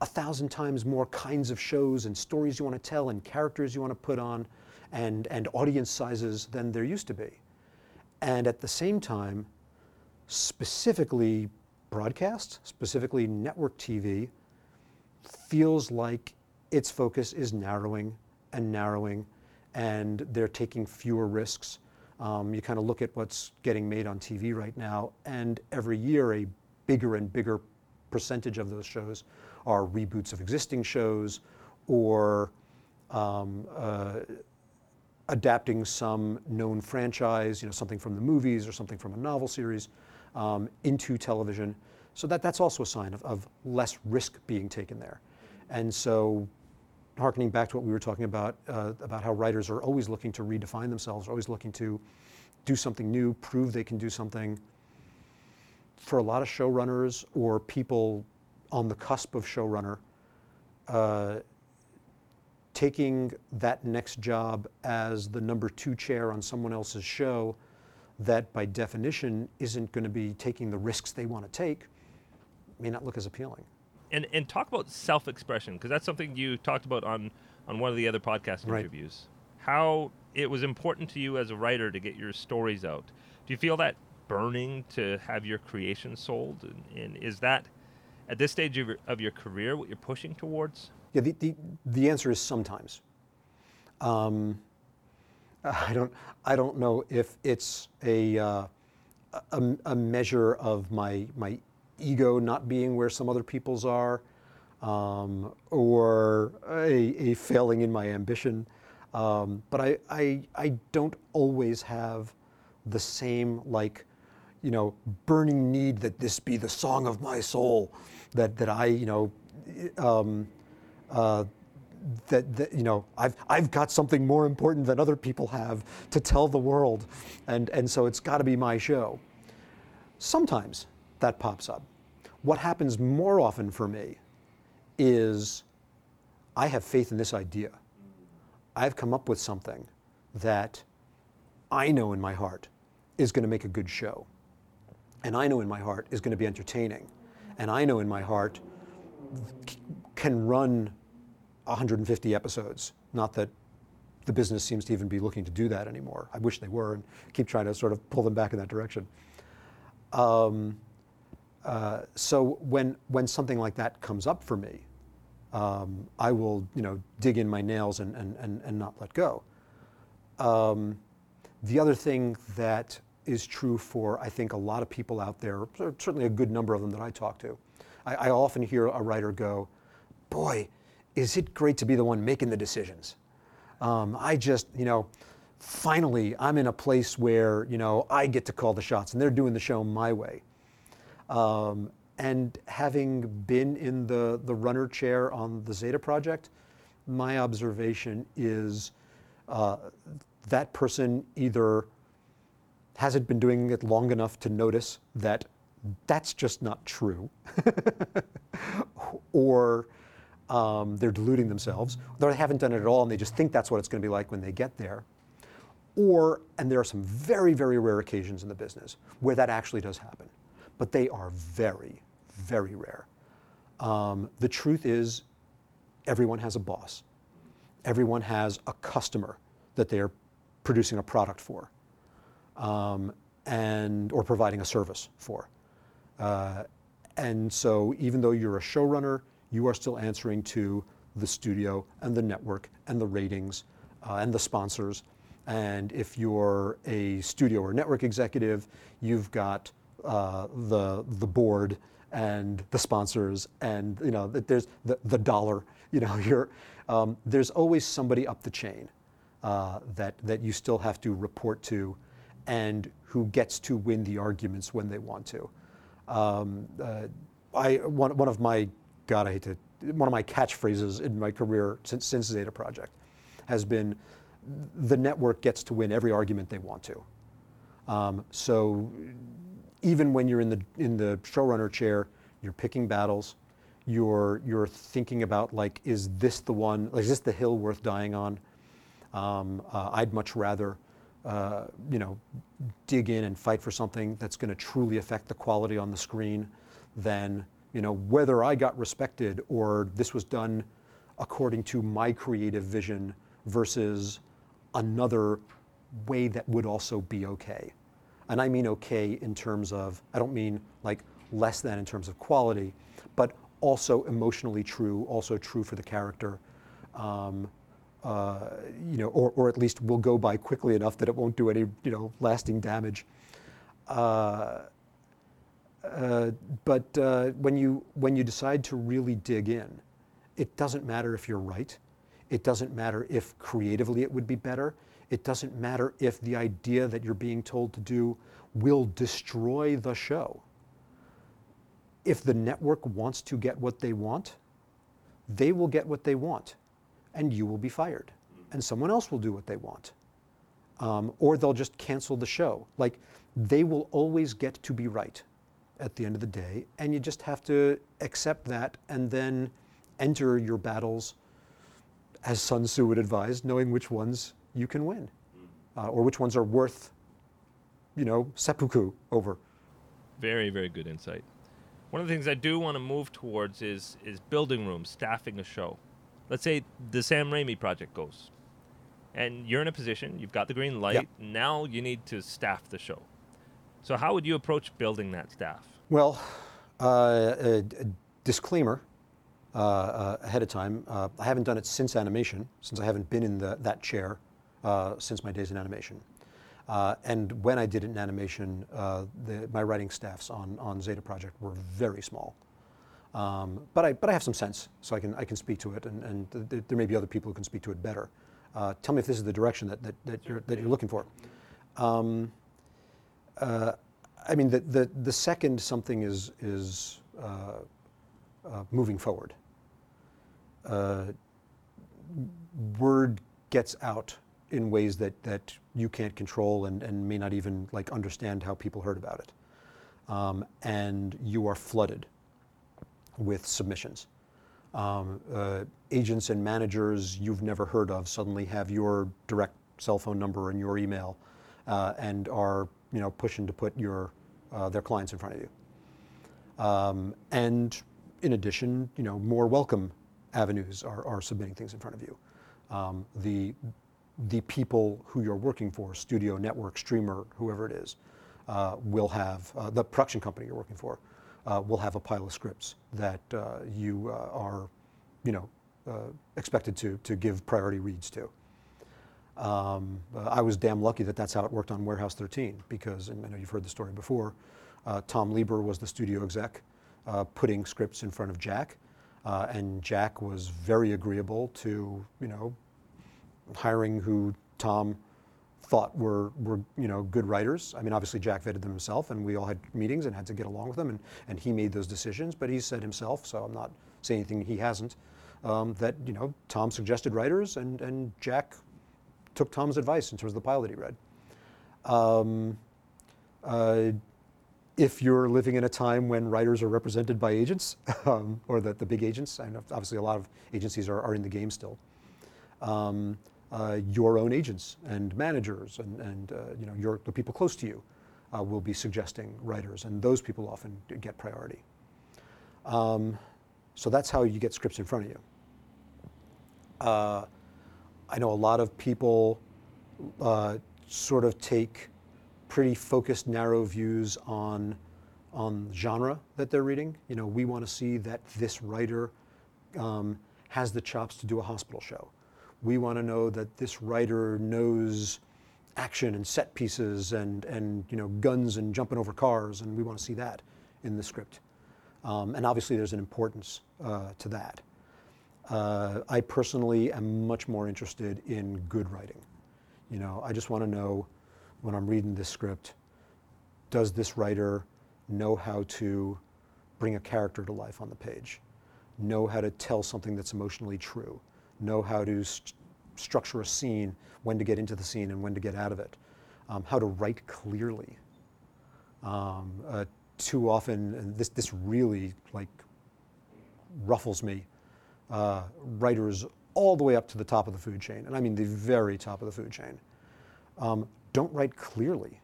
a thousand times more kinds of shows and stories you want to tell and characters you want to put on and, and audience sizes than there used to be. And at the same time, specifically broadcast, specifically network TV, feels like its focus is narrowing and narrowing, and they're taking fewer risks. Um, you kind of look at what's getting made on TV right now, and every year a bigger and bigger percentage of those shows are reboots of existing shows or um, uh, adapting some known franchise, you know, something from the movies or something from a novel series um, into television. So that, that's also a sign of, of less risk being taken there. And so harkening back to what we were talking about, uh, about how writers are always looking to redefine themselves, always looking to do something new, prove they can do something. For a lot of showrunners or people on the cusp of showrunner, uh, taking that next job as the number two chair on someone else's show that by definition isn't going to be taking the risks they want to take may not look as appealing. And and talk about self-expression because that's something you talked about on on one of the other podcast Right. interviews. How it was important to you as a writer to get your stories out. Do you feel that burning to have your creation sold? And, and is that at this stage of your, of your career what you're pushing towards? Yeah, the, the, the answer is sometimes. Um, I don't, I don't know if it's a, uh, a, a measure of my, my ego not being where some other people's are, um, or a, a failing in my ambition. Um, but I, I, I don't always have the same, like, you know, burning need that this be the song of my soul, that, that I, you know, um, uh, that, that you know I've, I've got something more important than other people have to tell the world. And, and so it's got to be my show. Sometimes that pops up what happens more often for me is i have faith in this idea i've come up with something that i know in my heart is going to make a good show and i know in my heart is going to be entertaining and i know in my heart can run 150 episodes. Not that the business seems to even be looking to do that anymore. I wish they were and keep trying to sort of pull them back in that direction. Um, uh, so when, when something like that comes up for me, um, I will you know, dig in my nails and, and, and, and not let go. Um, the other thing that is true for, I think, a lot of people out there, certainly a good number of them that I talk to, I, I often hear a writer go, boy, is it great to be the one making the decisions. Um, I just, you know, finally, I'm in a place where, you know, I get to call the shots and they're doing the show my way. Um, and having been in the, the runner chair on the Zeta project, my observation is uh, that person either hasn't been doing it long enough to notice that that's just not true, or um, they're deluding themselves, or they haven't done it at all and they just think that's what it's going to be like when they get there. Or, and there are some very, very rare occasions in the business where that actually does happen, but they are very, very rare. Um, the truth is, everyone has a boss, everyone has a customer that they are producing a product for. um, and or providing a service for. Uh, and so, even though you're a showrunner, you are still answering to the studio and the network and the ratings uh, and the sponsors. And if you're a studio or network executive, you've got uh, the the board and the sponsors and you know there's the, the dollar. You know, you're, um, there's always somebody up the chain uh, that that you still have to report to, and who gets to win the arguments when they want to. Um, uh, I one one of my God, I hate to one of my catchphrases in my career since since the Zeta Project has been the network gets to win every argument they want to. Um, so even when you're in the in the showrunner chair, you're picking battles. You're you're thinking about like, is this the one? Is this the hill worth dying on? Um, uh, I'd much rather, uh, you know, dig in and fight for something that's going to truly affect the quality on the screen, than you know whether I got respected or this was done according to my creative vision versus another way that would also be okay. And I mean okay in terms of, I don't mean like less than in terms of quality, but also emotionally true, also true for the character. Um, uh, you know, or, or at least will go by quickly enough that it won't do any, you know, lasting damage. Uh, uh, but uh, when you when you decide to really dig in, it doesn't matter if you're right. It doesn't matter if creatively it would be better. It doesn't matter if the idea that you're being told to do will destroy the show. If the network wants to get what they want, they will get what they want, and you will be fired, and someone else will do what they want. Um, or they'll just cancel the show. Like, they will always get to be right at the end of the day, and you just have to accept that and then enter your battles as Sun Tzu would advise, knowing which ones you can win, uh, or which ones are worth, you know, seppuku over. Very, very good insight. One of the things I do want to move towards is is building rooms, staffing a show. Let's say the Sam Raimi project goes, and you're in a position, you've got the green light. Yep. Now you need to staff the show. So how would you approach building that staff? Well, uh, a, a disclaimer uh, uh, ahead of time. Uh, I haven't done it since animation, since I haven't been in the, that chair uh, since my days in animation. Uh, and when I did it in animation, uh, the, my writing staffs on, on Zeta Project were very small. Um, but, I, but I have some sense, so I can, I can speak to it, and, and th- th- there may be other people who can speak to it better. Uh, tell me if this is the direction that, that, that, you're, that you're looking for. Um, uh, I mean, the, the, the second something is, is uh, moving forward. Word gets out in ways that, that you can't control and, and may not even like understand how people heard about it. Um, and you are flooded with submissions. Um, uh, agents and managers you've never heard of suddenly have your direct cell phone number and your email uh, and are you know, pushing to put your, uh, their clients in front of you. Um, and in addition, you know, more welcome avenues are, are submitting things in front of you. Um, the, the people who you're working for, studio, network, streamer, whoever it is, uh, will have, uh, the production company you're working for, uh, will have a pile of scripts that uh, you uh, are, you know, expected to, to give priority reads to. Um, I was damn lucky that that's how it worked on Warehouse 13 because, I know you've heard the story before, Tom Lieber was the studio exec putting scripts in front of Jack, uh, and Jack was very agreeable to, you know, hiring who Tom thought were, were you know, good writers. I mean, obviously Jack vetted them himself, and we all had meetings and had to get along with them, and, and he made those decisions, but he said himself, so I'm not saying anything he hasn't, um, that, you know, Tom suggested writers, and, and Jack took Tom's advice in terms of the pilot he read. Um, uh, if you're living in a time when writers are represented by agents, um, or the, the big agents, and obviously a lot of agencies are, are in the game still, um, uh, your own agents and managers and, and uh, you know, your, the people close to you uh, will be suggesting writers, and those people often get priority. Um, so that's how you get scripts in front of you. Uh, I know a lot of people uh, sort of take pretty focused, narrow views on on genre that they're reading. You know, we want to see that this writer um, has the chops to do a hospital show. We want to know that this writer knows action and set pieces and, and you know, guns and jumping over cars, and we want to see that in the script. Um, and obviously, there's an importance uh, to that. Uh, I personally am much more interested in good writing. You know, I just want to know when I'm reading this script, does this writer know how to bring a character to life on the page, know how to tell something that's emotionally true, know how to st- structure a scene, when to get into the scene and when to get out of it, um, how to write clearly. Um, uh, too often, and this, this really like ruffles me, uh, writers all the way up to the top of the food chain, and I mean the very top of the food chain, um, don't write clearly.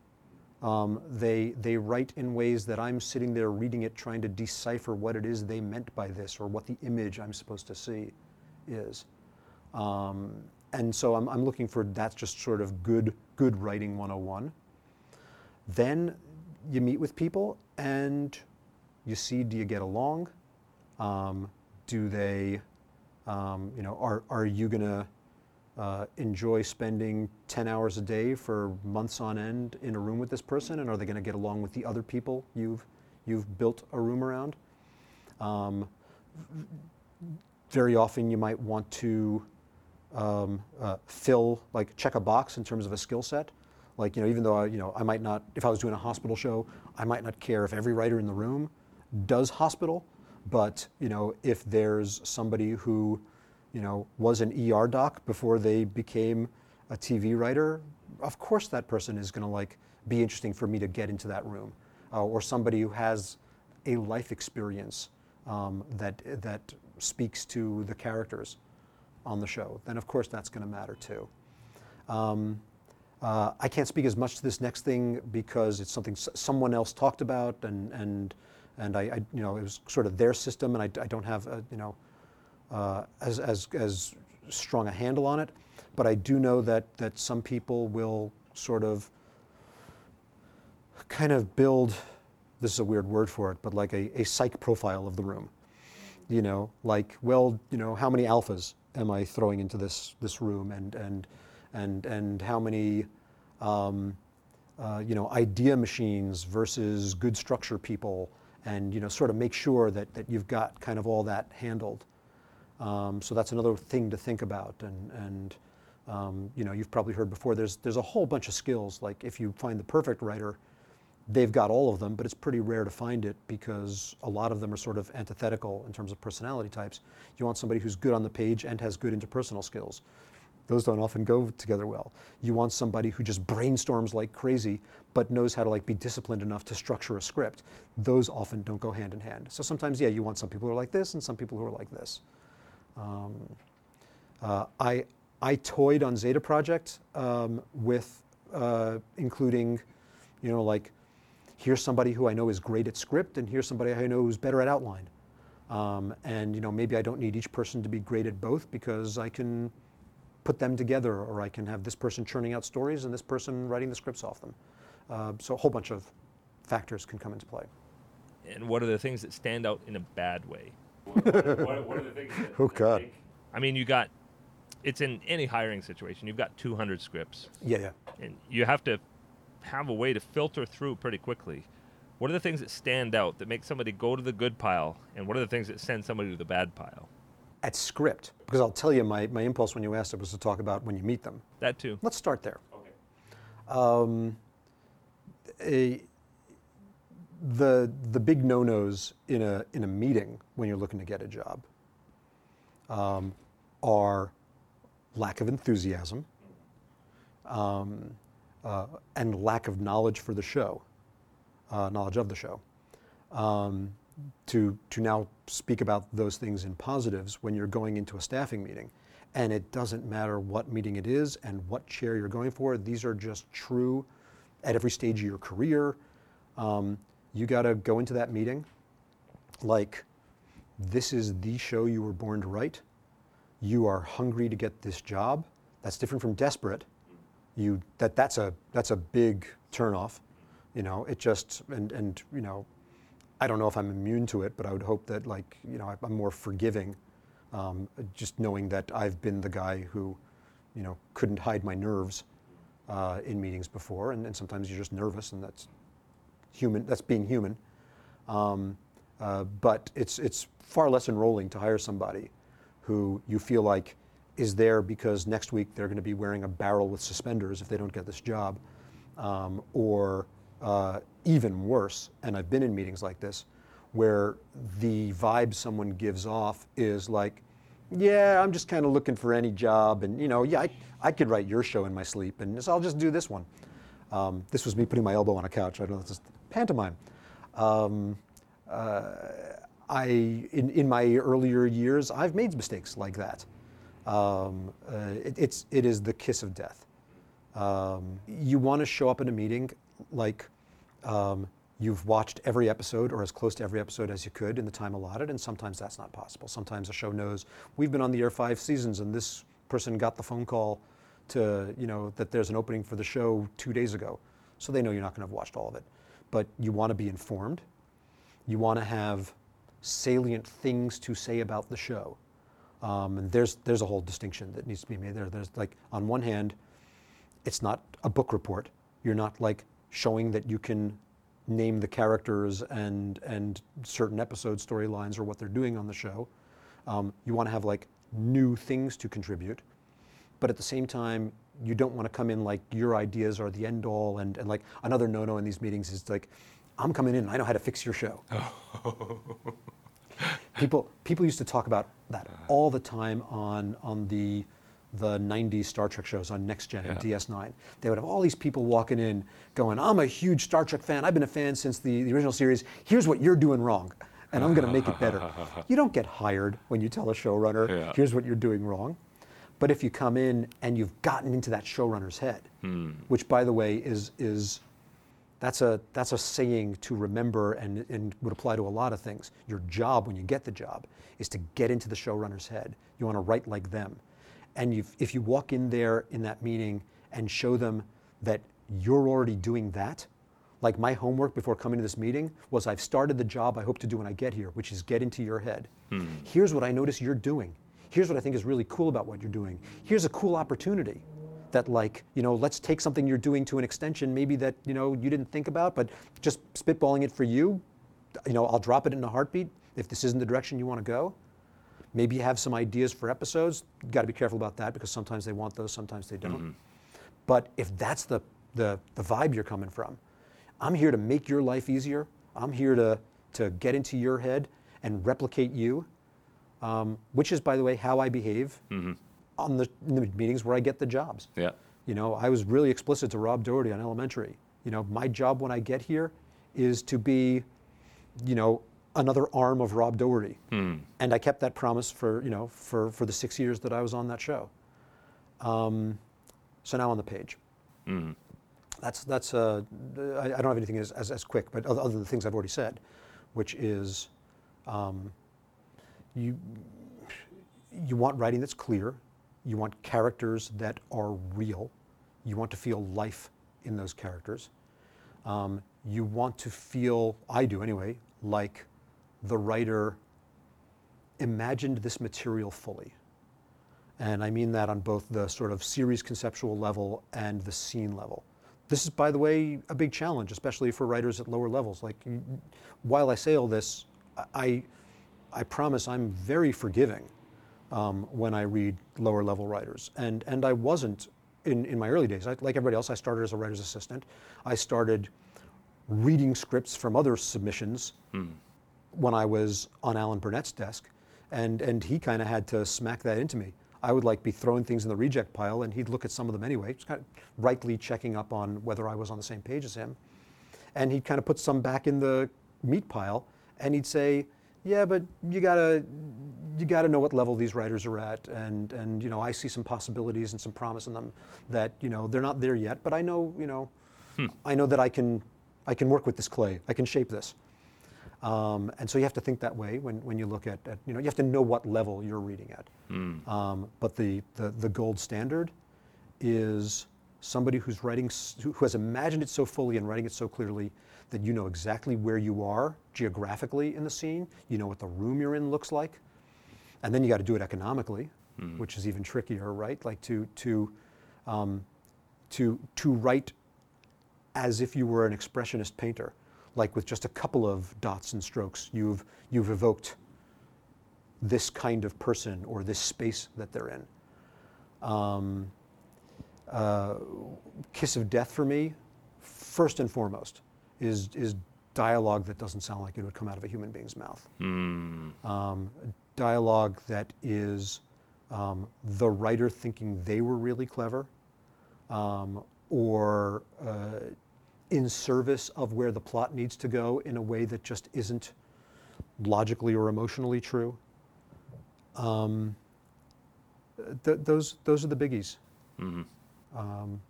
Um, they, they write in ways that I'm sitting there reading it, trying to decipher what it is they meant by this or what the image I'm supposed to see is. Um, and so I'm, I'm looking for that's just sort of good, good writing 101. Then you meet with people and you see do you get along? Um, do they, um, you know, are, are you going to uh, enjoy spending 10 hours a day for months on end in a room with this person? And are they going to get along with the other people you've, you've built a room around? Um, very often you might want to um, uh, fill, like check a box in terms of a skill set. Like, you know, even though I, you know, I might not, if I was doing a hospital show, I might not care if every writer in the room does hospital, but, you know, if there's somebody who, you know, was an ER doc before they became a TV writer, of course that person is going to like be interesting for me to get into that room, uh, or somebody who has a life experience um, that that speaks to the characters on the show. Then of course that's going to matter too. Um, uh, I can't speak as much to this next thing because it's something s- someone else talked about, and and and I, I, you know it was sort of their system, and I, I don't have a, you know uh, as, as, as strong a handle on it. But I do know that, that some people will sort of kind of build, this is a weird word for it, but like a, a psych profile of the room. You know, like, well, you know, how many alphas am I throwing into this, this room and, and, and, and how many, um, uh, you know, idea machines versus good structure people and, you know, sort of make sure that, that you've got kind of all that handled. Um, so that's another thing to think about. And, and um, you know, you've probably heard before, there's, there's a whole bunch of skills. Like if you find the perfect writer, they've got all of them, but it's pretty rare to find it because a lot of them are sort of antithetical in terms of personality types. You want somebody who's good on the page and has good interpersonal skills. Those don't often go together well. You want somebody who just brainstorms like crazy, but knows how to like be disciplined enough to structure a script. Those often don't go hand in hand. So sometimes, yeah, you want some people who are like this and some people who are like this. Um, uh, I, I toyed on Zeta Project um, with uh, including, you know, like, here's somebody who I know is great at script, and here's somebody I know who's better at outline. Um, and you know, maybe I don't need each person to be great at both because I can put them together, or I can have this person churning out stories and this person writing the scripts off them. Uh, so a whole bunch of factors can come into play. And what are the things that stand out in a bad way? what, what, what, are the things that, oh God! Make, I mean, you got it's in any hiring situation. You've got 200 scripts. Yeah, yeah. And you have to have a way to filter through pretty quickly. What are the things that stand out that make somebody go to the good pile, and what are the things that send somebody to the bad pile? At script, because I'll tell you, my, my impulse when you asked it was to talk about when you meet them. That too. Let's start there. Okay. Um, a, the, the big no-nos in a, in a meeting when you're looking to get a job um, are lack of enthusiasm um, uh, and lack of knowledge for the show, uh, knowledge of the show. Um, to, to now speak about those things in positives when you're going into a staffing meeting. And it doesn't matter what meeting it is and what chair you're going for, these are just true at every stage of your career. Um, you got to go into that meeting like this is the show you were born to write. You are hungry to get this job. That's different from desperate. You that that's a that's a big turnoff. You know, it just and and you know, I don't know if I'm immune to it, but I would hope that like you know I'm more forgiving, um, just knowing that I've been the guy who, you know, couldn't hide my nerves uh, in meetings before, and, and sometimes you're just nervous, and that's human. That's being human. Um, uh, but it's it's far less enrolling to hire somebody who you feel like is there because next week they're going to be wearing a barrel with suspenders if they don't get this job, um, or uh, even worse. And I've been in meetings like this where the vibe someone gives off is like, yeah, I'm just kind of looking for any job, and you know, yeah, I, I could write your show in my sleep, and so I'll just do this one. Um, this was me putting my elbow on a couch. I don't know, it's just pantomime. Um, uh, I, in, in my earlier years, I've made mistakes like that. Um, uh, it, it's, it is the kiss of death. Um, you want to show up in a meeting like um, you've watched every episode or as close to every episode as you could in the time allotted, and sometimes that's not possible. Sometimes a show knows we've been on the air five seasons, and this person got the phone call to you know that there's an opening for the show two days ago, so they know you're not going to have watched all of it. But you want to be informed. You want to have salient things to say about the show. Um, and there's there's a whole distinction that needs to be made there. There's like on one hand, it's not a book report. You're not like showing that you can name the characters and and certain episode storylines or what they're doing on the show. Um, you want to have like new things to contribute, but at the same time, you don't want to come in like your ideas are the end all. And, and like another no-no in these meetings is like, I'm coming in and I know how to fix your show. people people used to talk about that uh-huh. all the time on on the the 90s Star Trek shows on Next Gen and DS9. They would have all these people walking in going, I'm a huge Star Trek fan. I've been a fan since the, the original series. Here's what you're doing wrong, and I'm going to make it better. you don't get hired when you tell a showrunner, Yeah. here's what you're doing wrong. But if you come in and you've gotten into that showrunner's head, hmm. which by the way is is that's a that's a saying to remember and, and would apply to a lot of things. Your job when you get the job is to get into the showrunner's head. You want to write like them. And if you walk in there in that meeting and show them that you're already doing that, like my homework before coming to this meeting was I've started the job I hope to do when I get here, which is get into your head. Hmm. Here's what I notice you're doing. Here's what I think is really cool about what you're doing. Here's a cool opportunity that like, you know, let's take something you're doing to an extension maybe that, you know, you didn't think about, but just spitballing it for you, you know, I'll drop it in a heartbeat if this isn't the direction you want to go. Maybe you have some ideas for episodes. You got to be careful about that because sometimes they want those, sometimes they don't. But if that's the, the, the vibe you're coming from, I'm here to make your life easier. I'm here to, to get into your head and replicate you, um, which is, by the way, how I behave on the, in the meetings where I get the jobs. Yeah. You know, I was really explicit to Rob Doherty on Elementary. You know, my job when I get here is to be, you know, another arm of Rob Doherty. And I kept that promise for, you know, for, for the six years that I was on that show. Um, so now on the page. That's, that's uh, I, I don't have anything as, as, as quick, but other, other than the things I've already said, which is um, you, you want writing that's clear. You want characters that are real. You want to feel life in those characters. Um, you want to feel, I do anyway, like the writer imagined this material fully. And I mean that on both the sort of series conceptual level and the scene level. This is, by the way, a big challenge, especially for writers at lower levels. Like, while I say all this, I, I promise I'm very forgiving um, when I read lower level writers. And, and I wasn't in, in my early days. I, like everybody else, I started as a writer's assistant. I started reading scripts from other submissions when I was on Alan Burnett's desk, and, and he kind of had to smack that into me. I would like be throwing things in the reject pile, and he'd look at some of them anyway, just kind of rightly checking up on whether I was on the same page as him. And he'd kind of put some back in the meat pile, and he'd say, "Yeah, but you gotta, you gotta know what level these writers are at, and and you know I see some possibilities and some promise in them that you know they're not there yet, but I know you know, I know that I can, I can work with this clay, I can shape this." Um, and so you have to think that way when, when you look at, at, you know, you have to know what level you're reading at. Um, but the, the, the gold standard is somebody who's writing, who has imagined it so fully and writing it so clearly that you know exactly where you are geographically in the scene, you know what the room you're in looks like, and then you got to do it economically, which is even trickier, right? Like to to um, to to write as if you were an expressionist painter, like with just a couple of dots and strokes, you've you've evoked this kind of person or this space that they're in. Um, uh, Kiss of Death for me, first and foremost, is is dialogue that doesn't sound like it would come out of a human being's mouth. Um, dialogue that is um, the writer thinking they were really clever, um, or uh, in service of where the plot needs to go in a way that just isn't logically or emotionally true. Um, th- those those are the biggies. Um,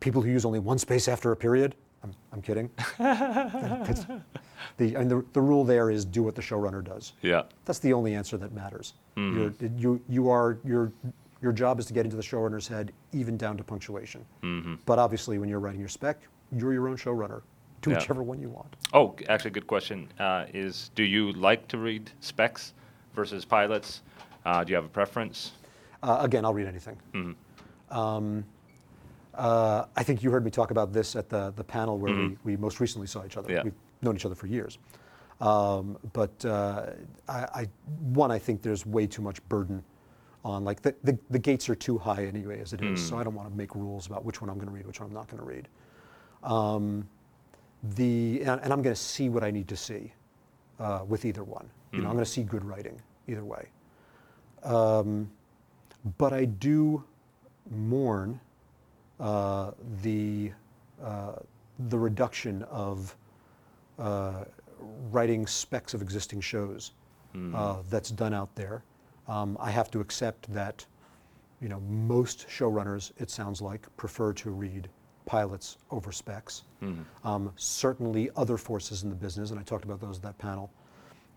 people who use only one space after a period. I'm, I'm kidding. That's- the, and the, the rule there is do what the showrunner does. Yeah. That's the only answer that matters. You're, you, you are, your, your job is to get into the showrunner's head, even down to punctuation. But obviously, when you're writing your spec, you're your own showrunner. Do Yeah. whichever one you want. Oh, actually, a good question. Uh, is do you like to read specs versus pilots? Uh, do you have a preference? Uh, again, I'll read anything. Um, uh, I think you heard me talk about this at the, the panel where we, we most recently saw each other. Yeah. We've known each other for years. Um, but uh, I, I, one, I think there's way too much burden on, like, the, the, the gates are too high anyway as it is, so I don't want to make rules about which one I'm going to read, which one I'm not going to read. Um, the, and, and I'm going to see what I need to see uh, with either one. You know, I'm going to see good writing either way. Um, but I do mourn the uh, the reduction of uh, writing specs of existing shows uh, that's done out there. Um, I have to accept that, you know, most showrunners, it sounds like, prefer to read pilots over specs. Um, certainly, other forces in the business, and I talked about those at that panel,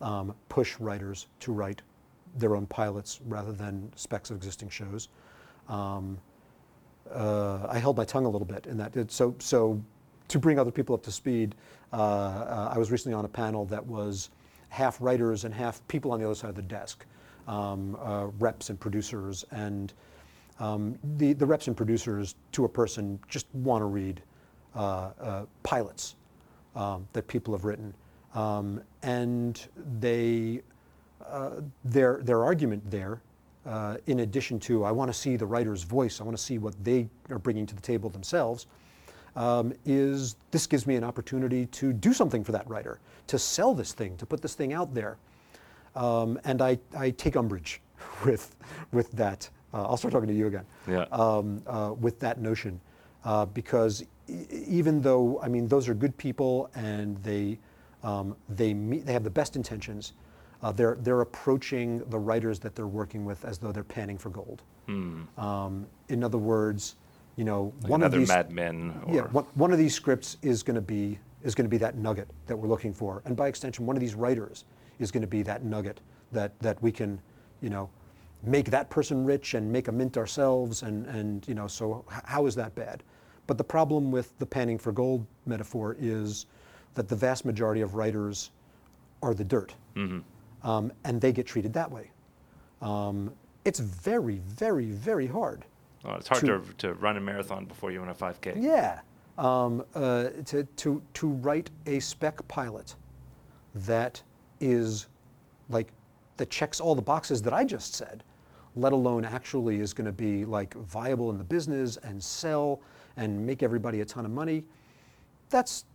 um, push writers to write their own pilots rather than specs of existing shows. Um, uh, I held my tongue a little bit in that. So, so to bring other people up to speed, uh, uh, I was recently on a panel that was half writers and half people on the other side of the desk, um, uh, reps and producers. And um, the, the reps and producers, to a person, just want to read uh, uh, pilots um, that people have written. Um, and they, their, their argument there, uh, in addition to I want to see the writer's voice, I want to see what they are bringing to the table themselves, um, is this gives me an opportunity to do something for that writer, to sell this thing, to put this thing out there. Um, and I, I take umbrage with, with that. Uh, I'll start talking to you again. Yeah. Um, uh, with that notion, uh, because e- even though I mean those are good people and they um, they meet, they have the best intentions, uh, they're they're approaching the writers that they're working with as though they're panning for gold. Um, in other words, you know, Like one of these Mad Men or yeah, one, one of these scripts is going to be is going to be that nugget that we're looking for, and by extension, one of these writers is going to be that nugget that that we can, you know, make that person rich and make a mint ourselves, and and you know, so h- how is that bad? But the problem with the panning for gold metaphor is that the vast majority of writers are the dirt, um, and they get treated that way. Um, it's very, very, very hard. Oh, it's hard to, to run a marathon before you run a 5K. Yeah. Um, uh, to, to, to write a spec pilot that is like, that checks all the boxes that I just said, let alone actually is going to be like viable in the business and sell and make everybody a ton of money, that's,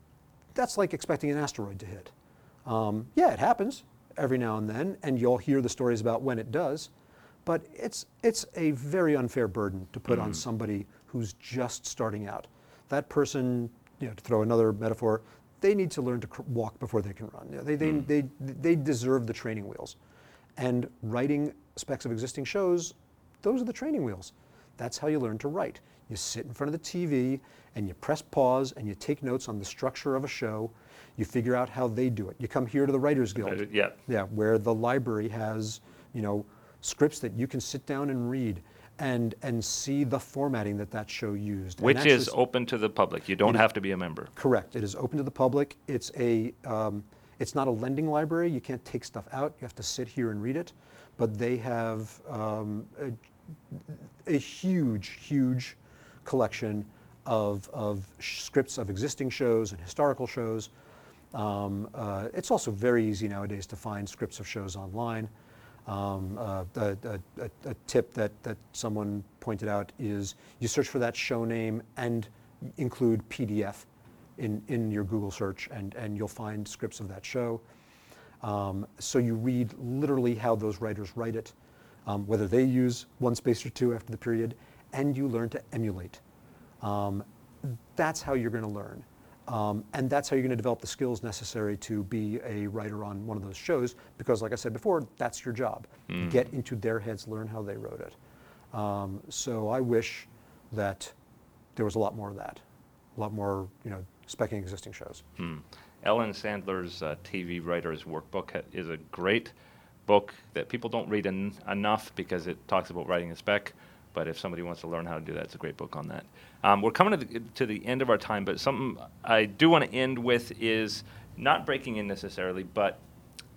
that's like expecting an asteroid to hit. Um, yeah, it happens every now and then, and you'll hear the stories about when it does, but it's, it's a very unfair burden to put on mm. somebody who's just starting out. That person, you know, to throw another metaphor, they need to learn to cr- walk before they can run. You know, They, they, mm. they, they deserve the training wheels. And writing specs of existing shows, those are the training wheels. That's how you learn to write. You sit in front of the TV and you press pause and you take notes on the structure of a show. You figure out how they do it. You come here to the Writers Guild. Yeah. Yeah, where the library has, you know, scripts that you can sit down and read. and and see the formatting that that show used. Which is s- open to the public. You don't is- have to be a member. Correct. It is open to the public. It's a, um, it's not a lending library. You can't take stuff out. You have to sit here and read it. But they have um, a, a huge, huge collection of, of scripts of existing shows and historical shows. Um, uh, it's also very easy nowadays to find scripts of shows online. Um, uh, a, a- a- tip that, that someone pointed out is you search for that show name and include PDF in, in your Google search, and, and you'll find scripts of that show. Um, so you read literally how those writers write it, um, whether they use one space or two after the period, and you learn to emulate. Um, that's how you're going to learn. Um, and that's how you're going to develop the skills necessary to be a writer on one of those shows, because, like I said before, that's your job. Get into their heads, learn how they wrote it. Um, so I wish that there was a lot more of that, a lot more, you know, specking existing shows. Hmm. Ellen Sandler's uh, TV Writer's Workbook is a great book that people don't read en- enough because it talks about writing a spec. But if somebody wants to learn how to do that, it's a great book on that. Um, we're coming to the, to the end of our time, but something I do want to end with is not breaking in necessarily, but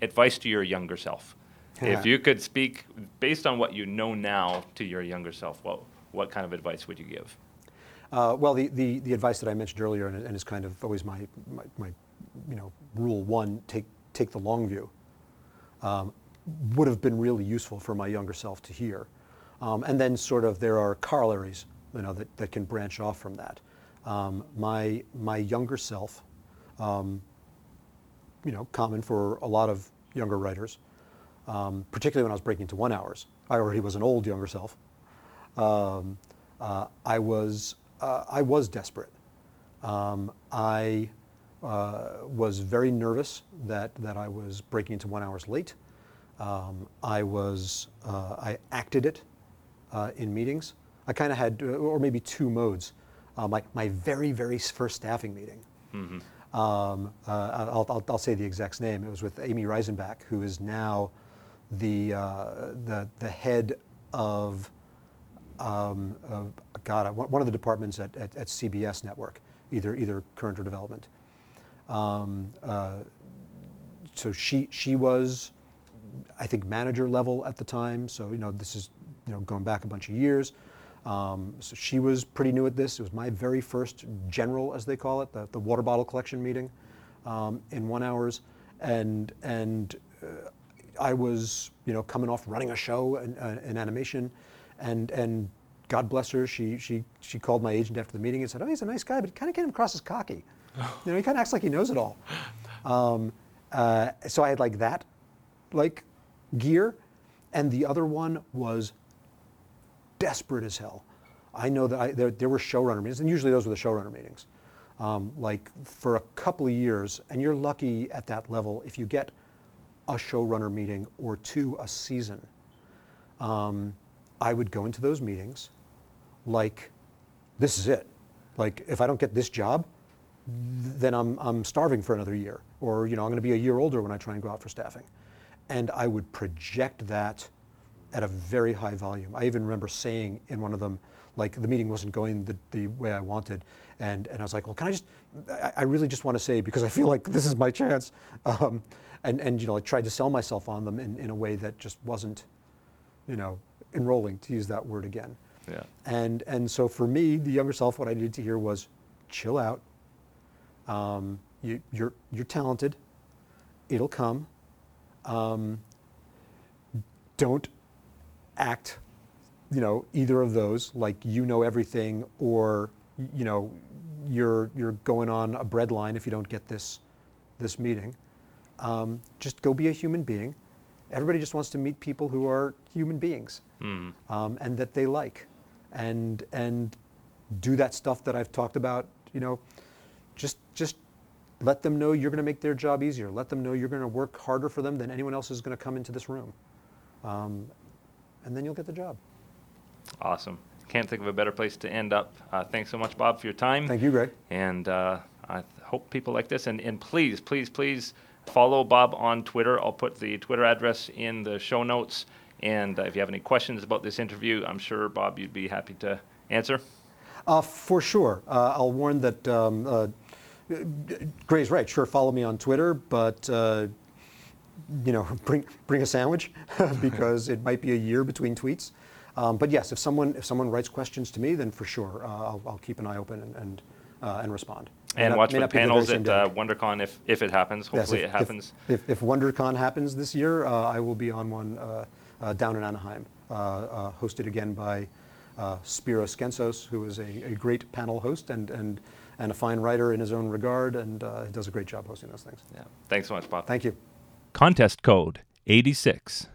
advice to your younger self. if you could speak based on what you know now to your younger self, what, what kind of advice would you give? Uh, well, the, the, the advice that I mentioned earlier, and, and is kind of always my, my, my, you know, rule one, take, take the long view, um, would have been really useful for my younger self to hear. Um, and then sort of there are corollaries, you know, that, that can branch off from that. Um, my, my younger self, um, you know, common for a lot of younger writers, um, particularly when I was breaking into one hours. I already was an old younger self. Um, uh, I was uh, I was desperate. Um, I uh, was very nervous that that I was breaking into one hours late. Um, I was uh, I acted it uh, in meetings. I kind of had, uh, or maybe two modes. Uh, my my very very first staffing meeting. Um, uh, I'll, I'll, I'll say the exact name. It was with Amy Reisenbach, who is now the uh, the the head of um, uh, God, one of the departments at, at, at CBS Network, either either current or development. Um, uh, so she she was, I think, manager level at the time. So you know, this is you know going back a bunch of years. Um, so she was pretty new at this. It was my very first general, as they call it, the, the water bottle collection meeting um, in one hours, and and uh, I was you know coming off running a show in, uh, in animation, and and God bless her, she she she called my agent after the meeting and said, oh, he's a nice guy, but he kind of came across as cocky. You know, he kind of acts like he knows it all. Um, uh, so I had like that, like gear, and the other one was desperate as hell. I know that I, there, there were showrunner meetings, and usually those were the showrunner meetings. Um, like for a couple of years, and you're lucky at that level if you get a showrunner meeting or two a season. Um, I would go into those meetings like, this is it. Like, if I don't get this job, then I'm, I'm starving for another year. Or, you know, I'm going to be a year older when I try and go out for staffing. And I would project that at a very high volume. I even remember saying in one of them, like the meeting wasn't going the, the way I wanted. And, and I was like, well, can I just, I, I really just want to say, because I feel like this is my chance. Um, and, and, you know, I tried to sell myself on them in, in a way that just wasn't, you know, enrolling, to use that word again. Yeah. And, and so for me, the younger self, what I needed to hear was chill out. Um, you, you're, you're talented. It'll come. Um, don't act, you know, either of those, like you know everything or, you know, you're, you're going on a bread line if you don't get this, this meeting. Um, just go be a human being. Everybody just wants to meet people who are human beings um, and that they like, and and do that stuff that I've talked about. You know, just just let them know you're going to make their job easier. Let them know you're going to work harder for them than anyone else is going to come into this room, um, and then you'll get the job. Awesome. Can't think of a better place to end up. Uh, thanks so much, Bob, for your time. Thank you, Greg. And uh, I hope people like this. And, and please, please, please follow Bob on Twitter. I'll put the Twitter address in the show notes. And uh, if you have any questions about this interview, I'm sure, Bob, you'd be happy to answer. Uh, for sure. Uh, I'll warn that um, uh, Greg's right. Sure, follow me on Twitter, but uh, you know, bring bring a sandwich because it might be a year between tweets. Um, but yes, if someone if someone writes questions to me, then for sure uh, I'll, I'll keep an eye open and and, uh, and respond. May And not- watch may for not be the panels at uh, WonderCon if, if it happens. Yes, Hopefully if- it happens. If, if, if WonderCon happens this year, uh, I will be on one uh, uh, down in Anaheim, uh, uh, hosted again by uh, Spiro Skentzos, who is a, a great panel host and, and, and a fine writer in his own regard, and uh, does a great job hosting those things. yeah. Thanks so much, Bob. Thank you. Contest code 86.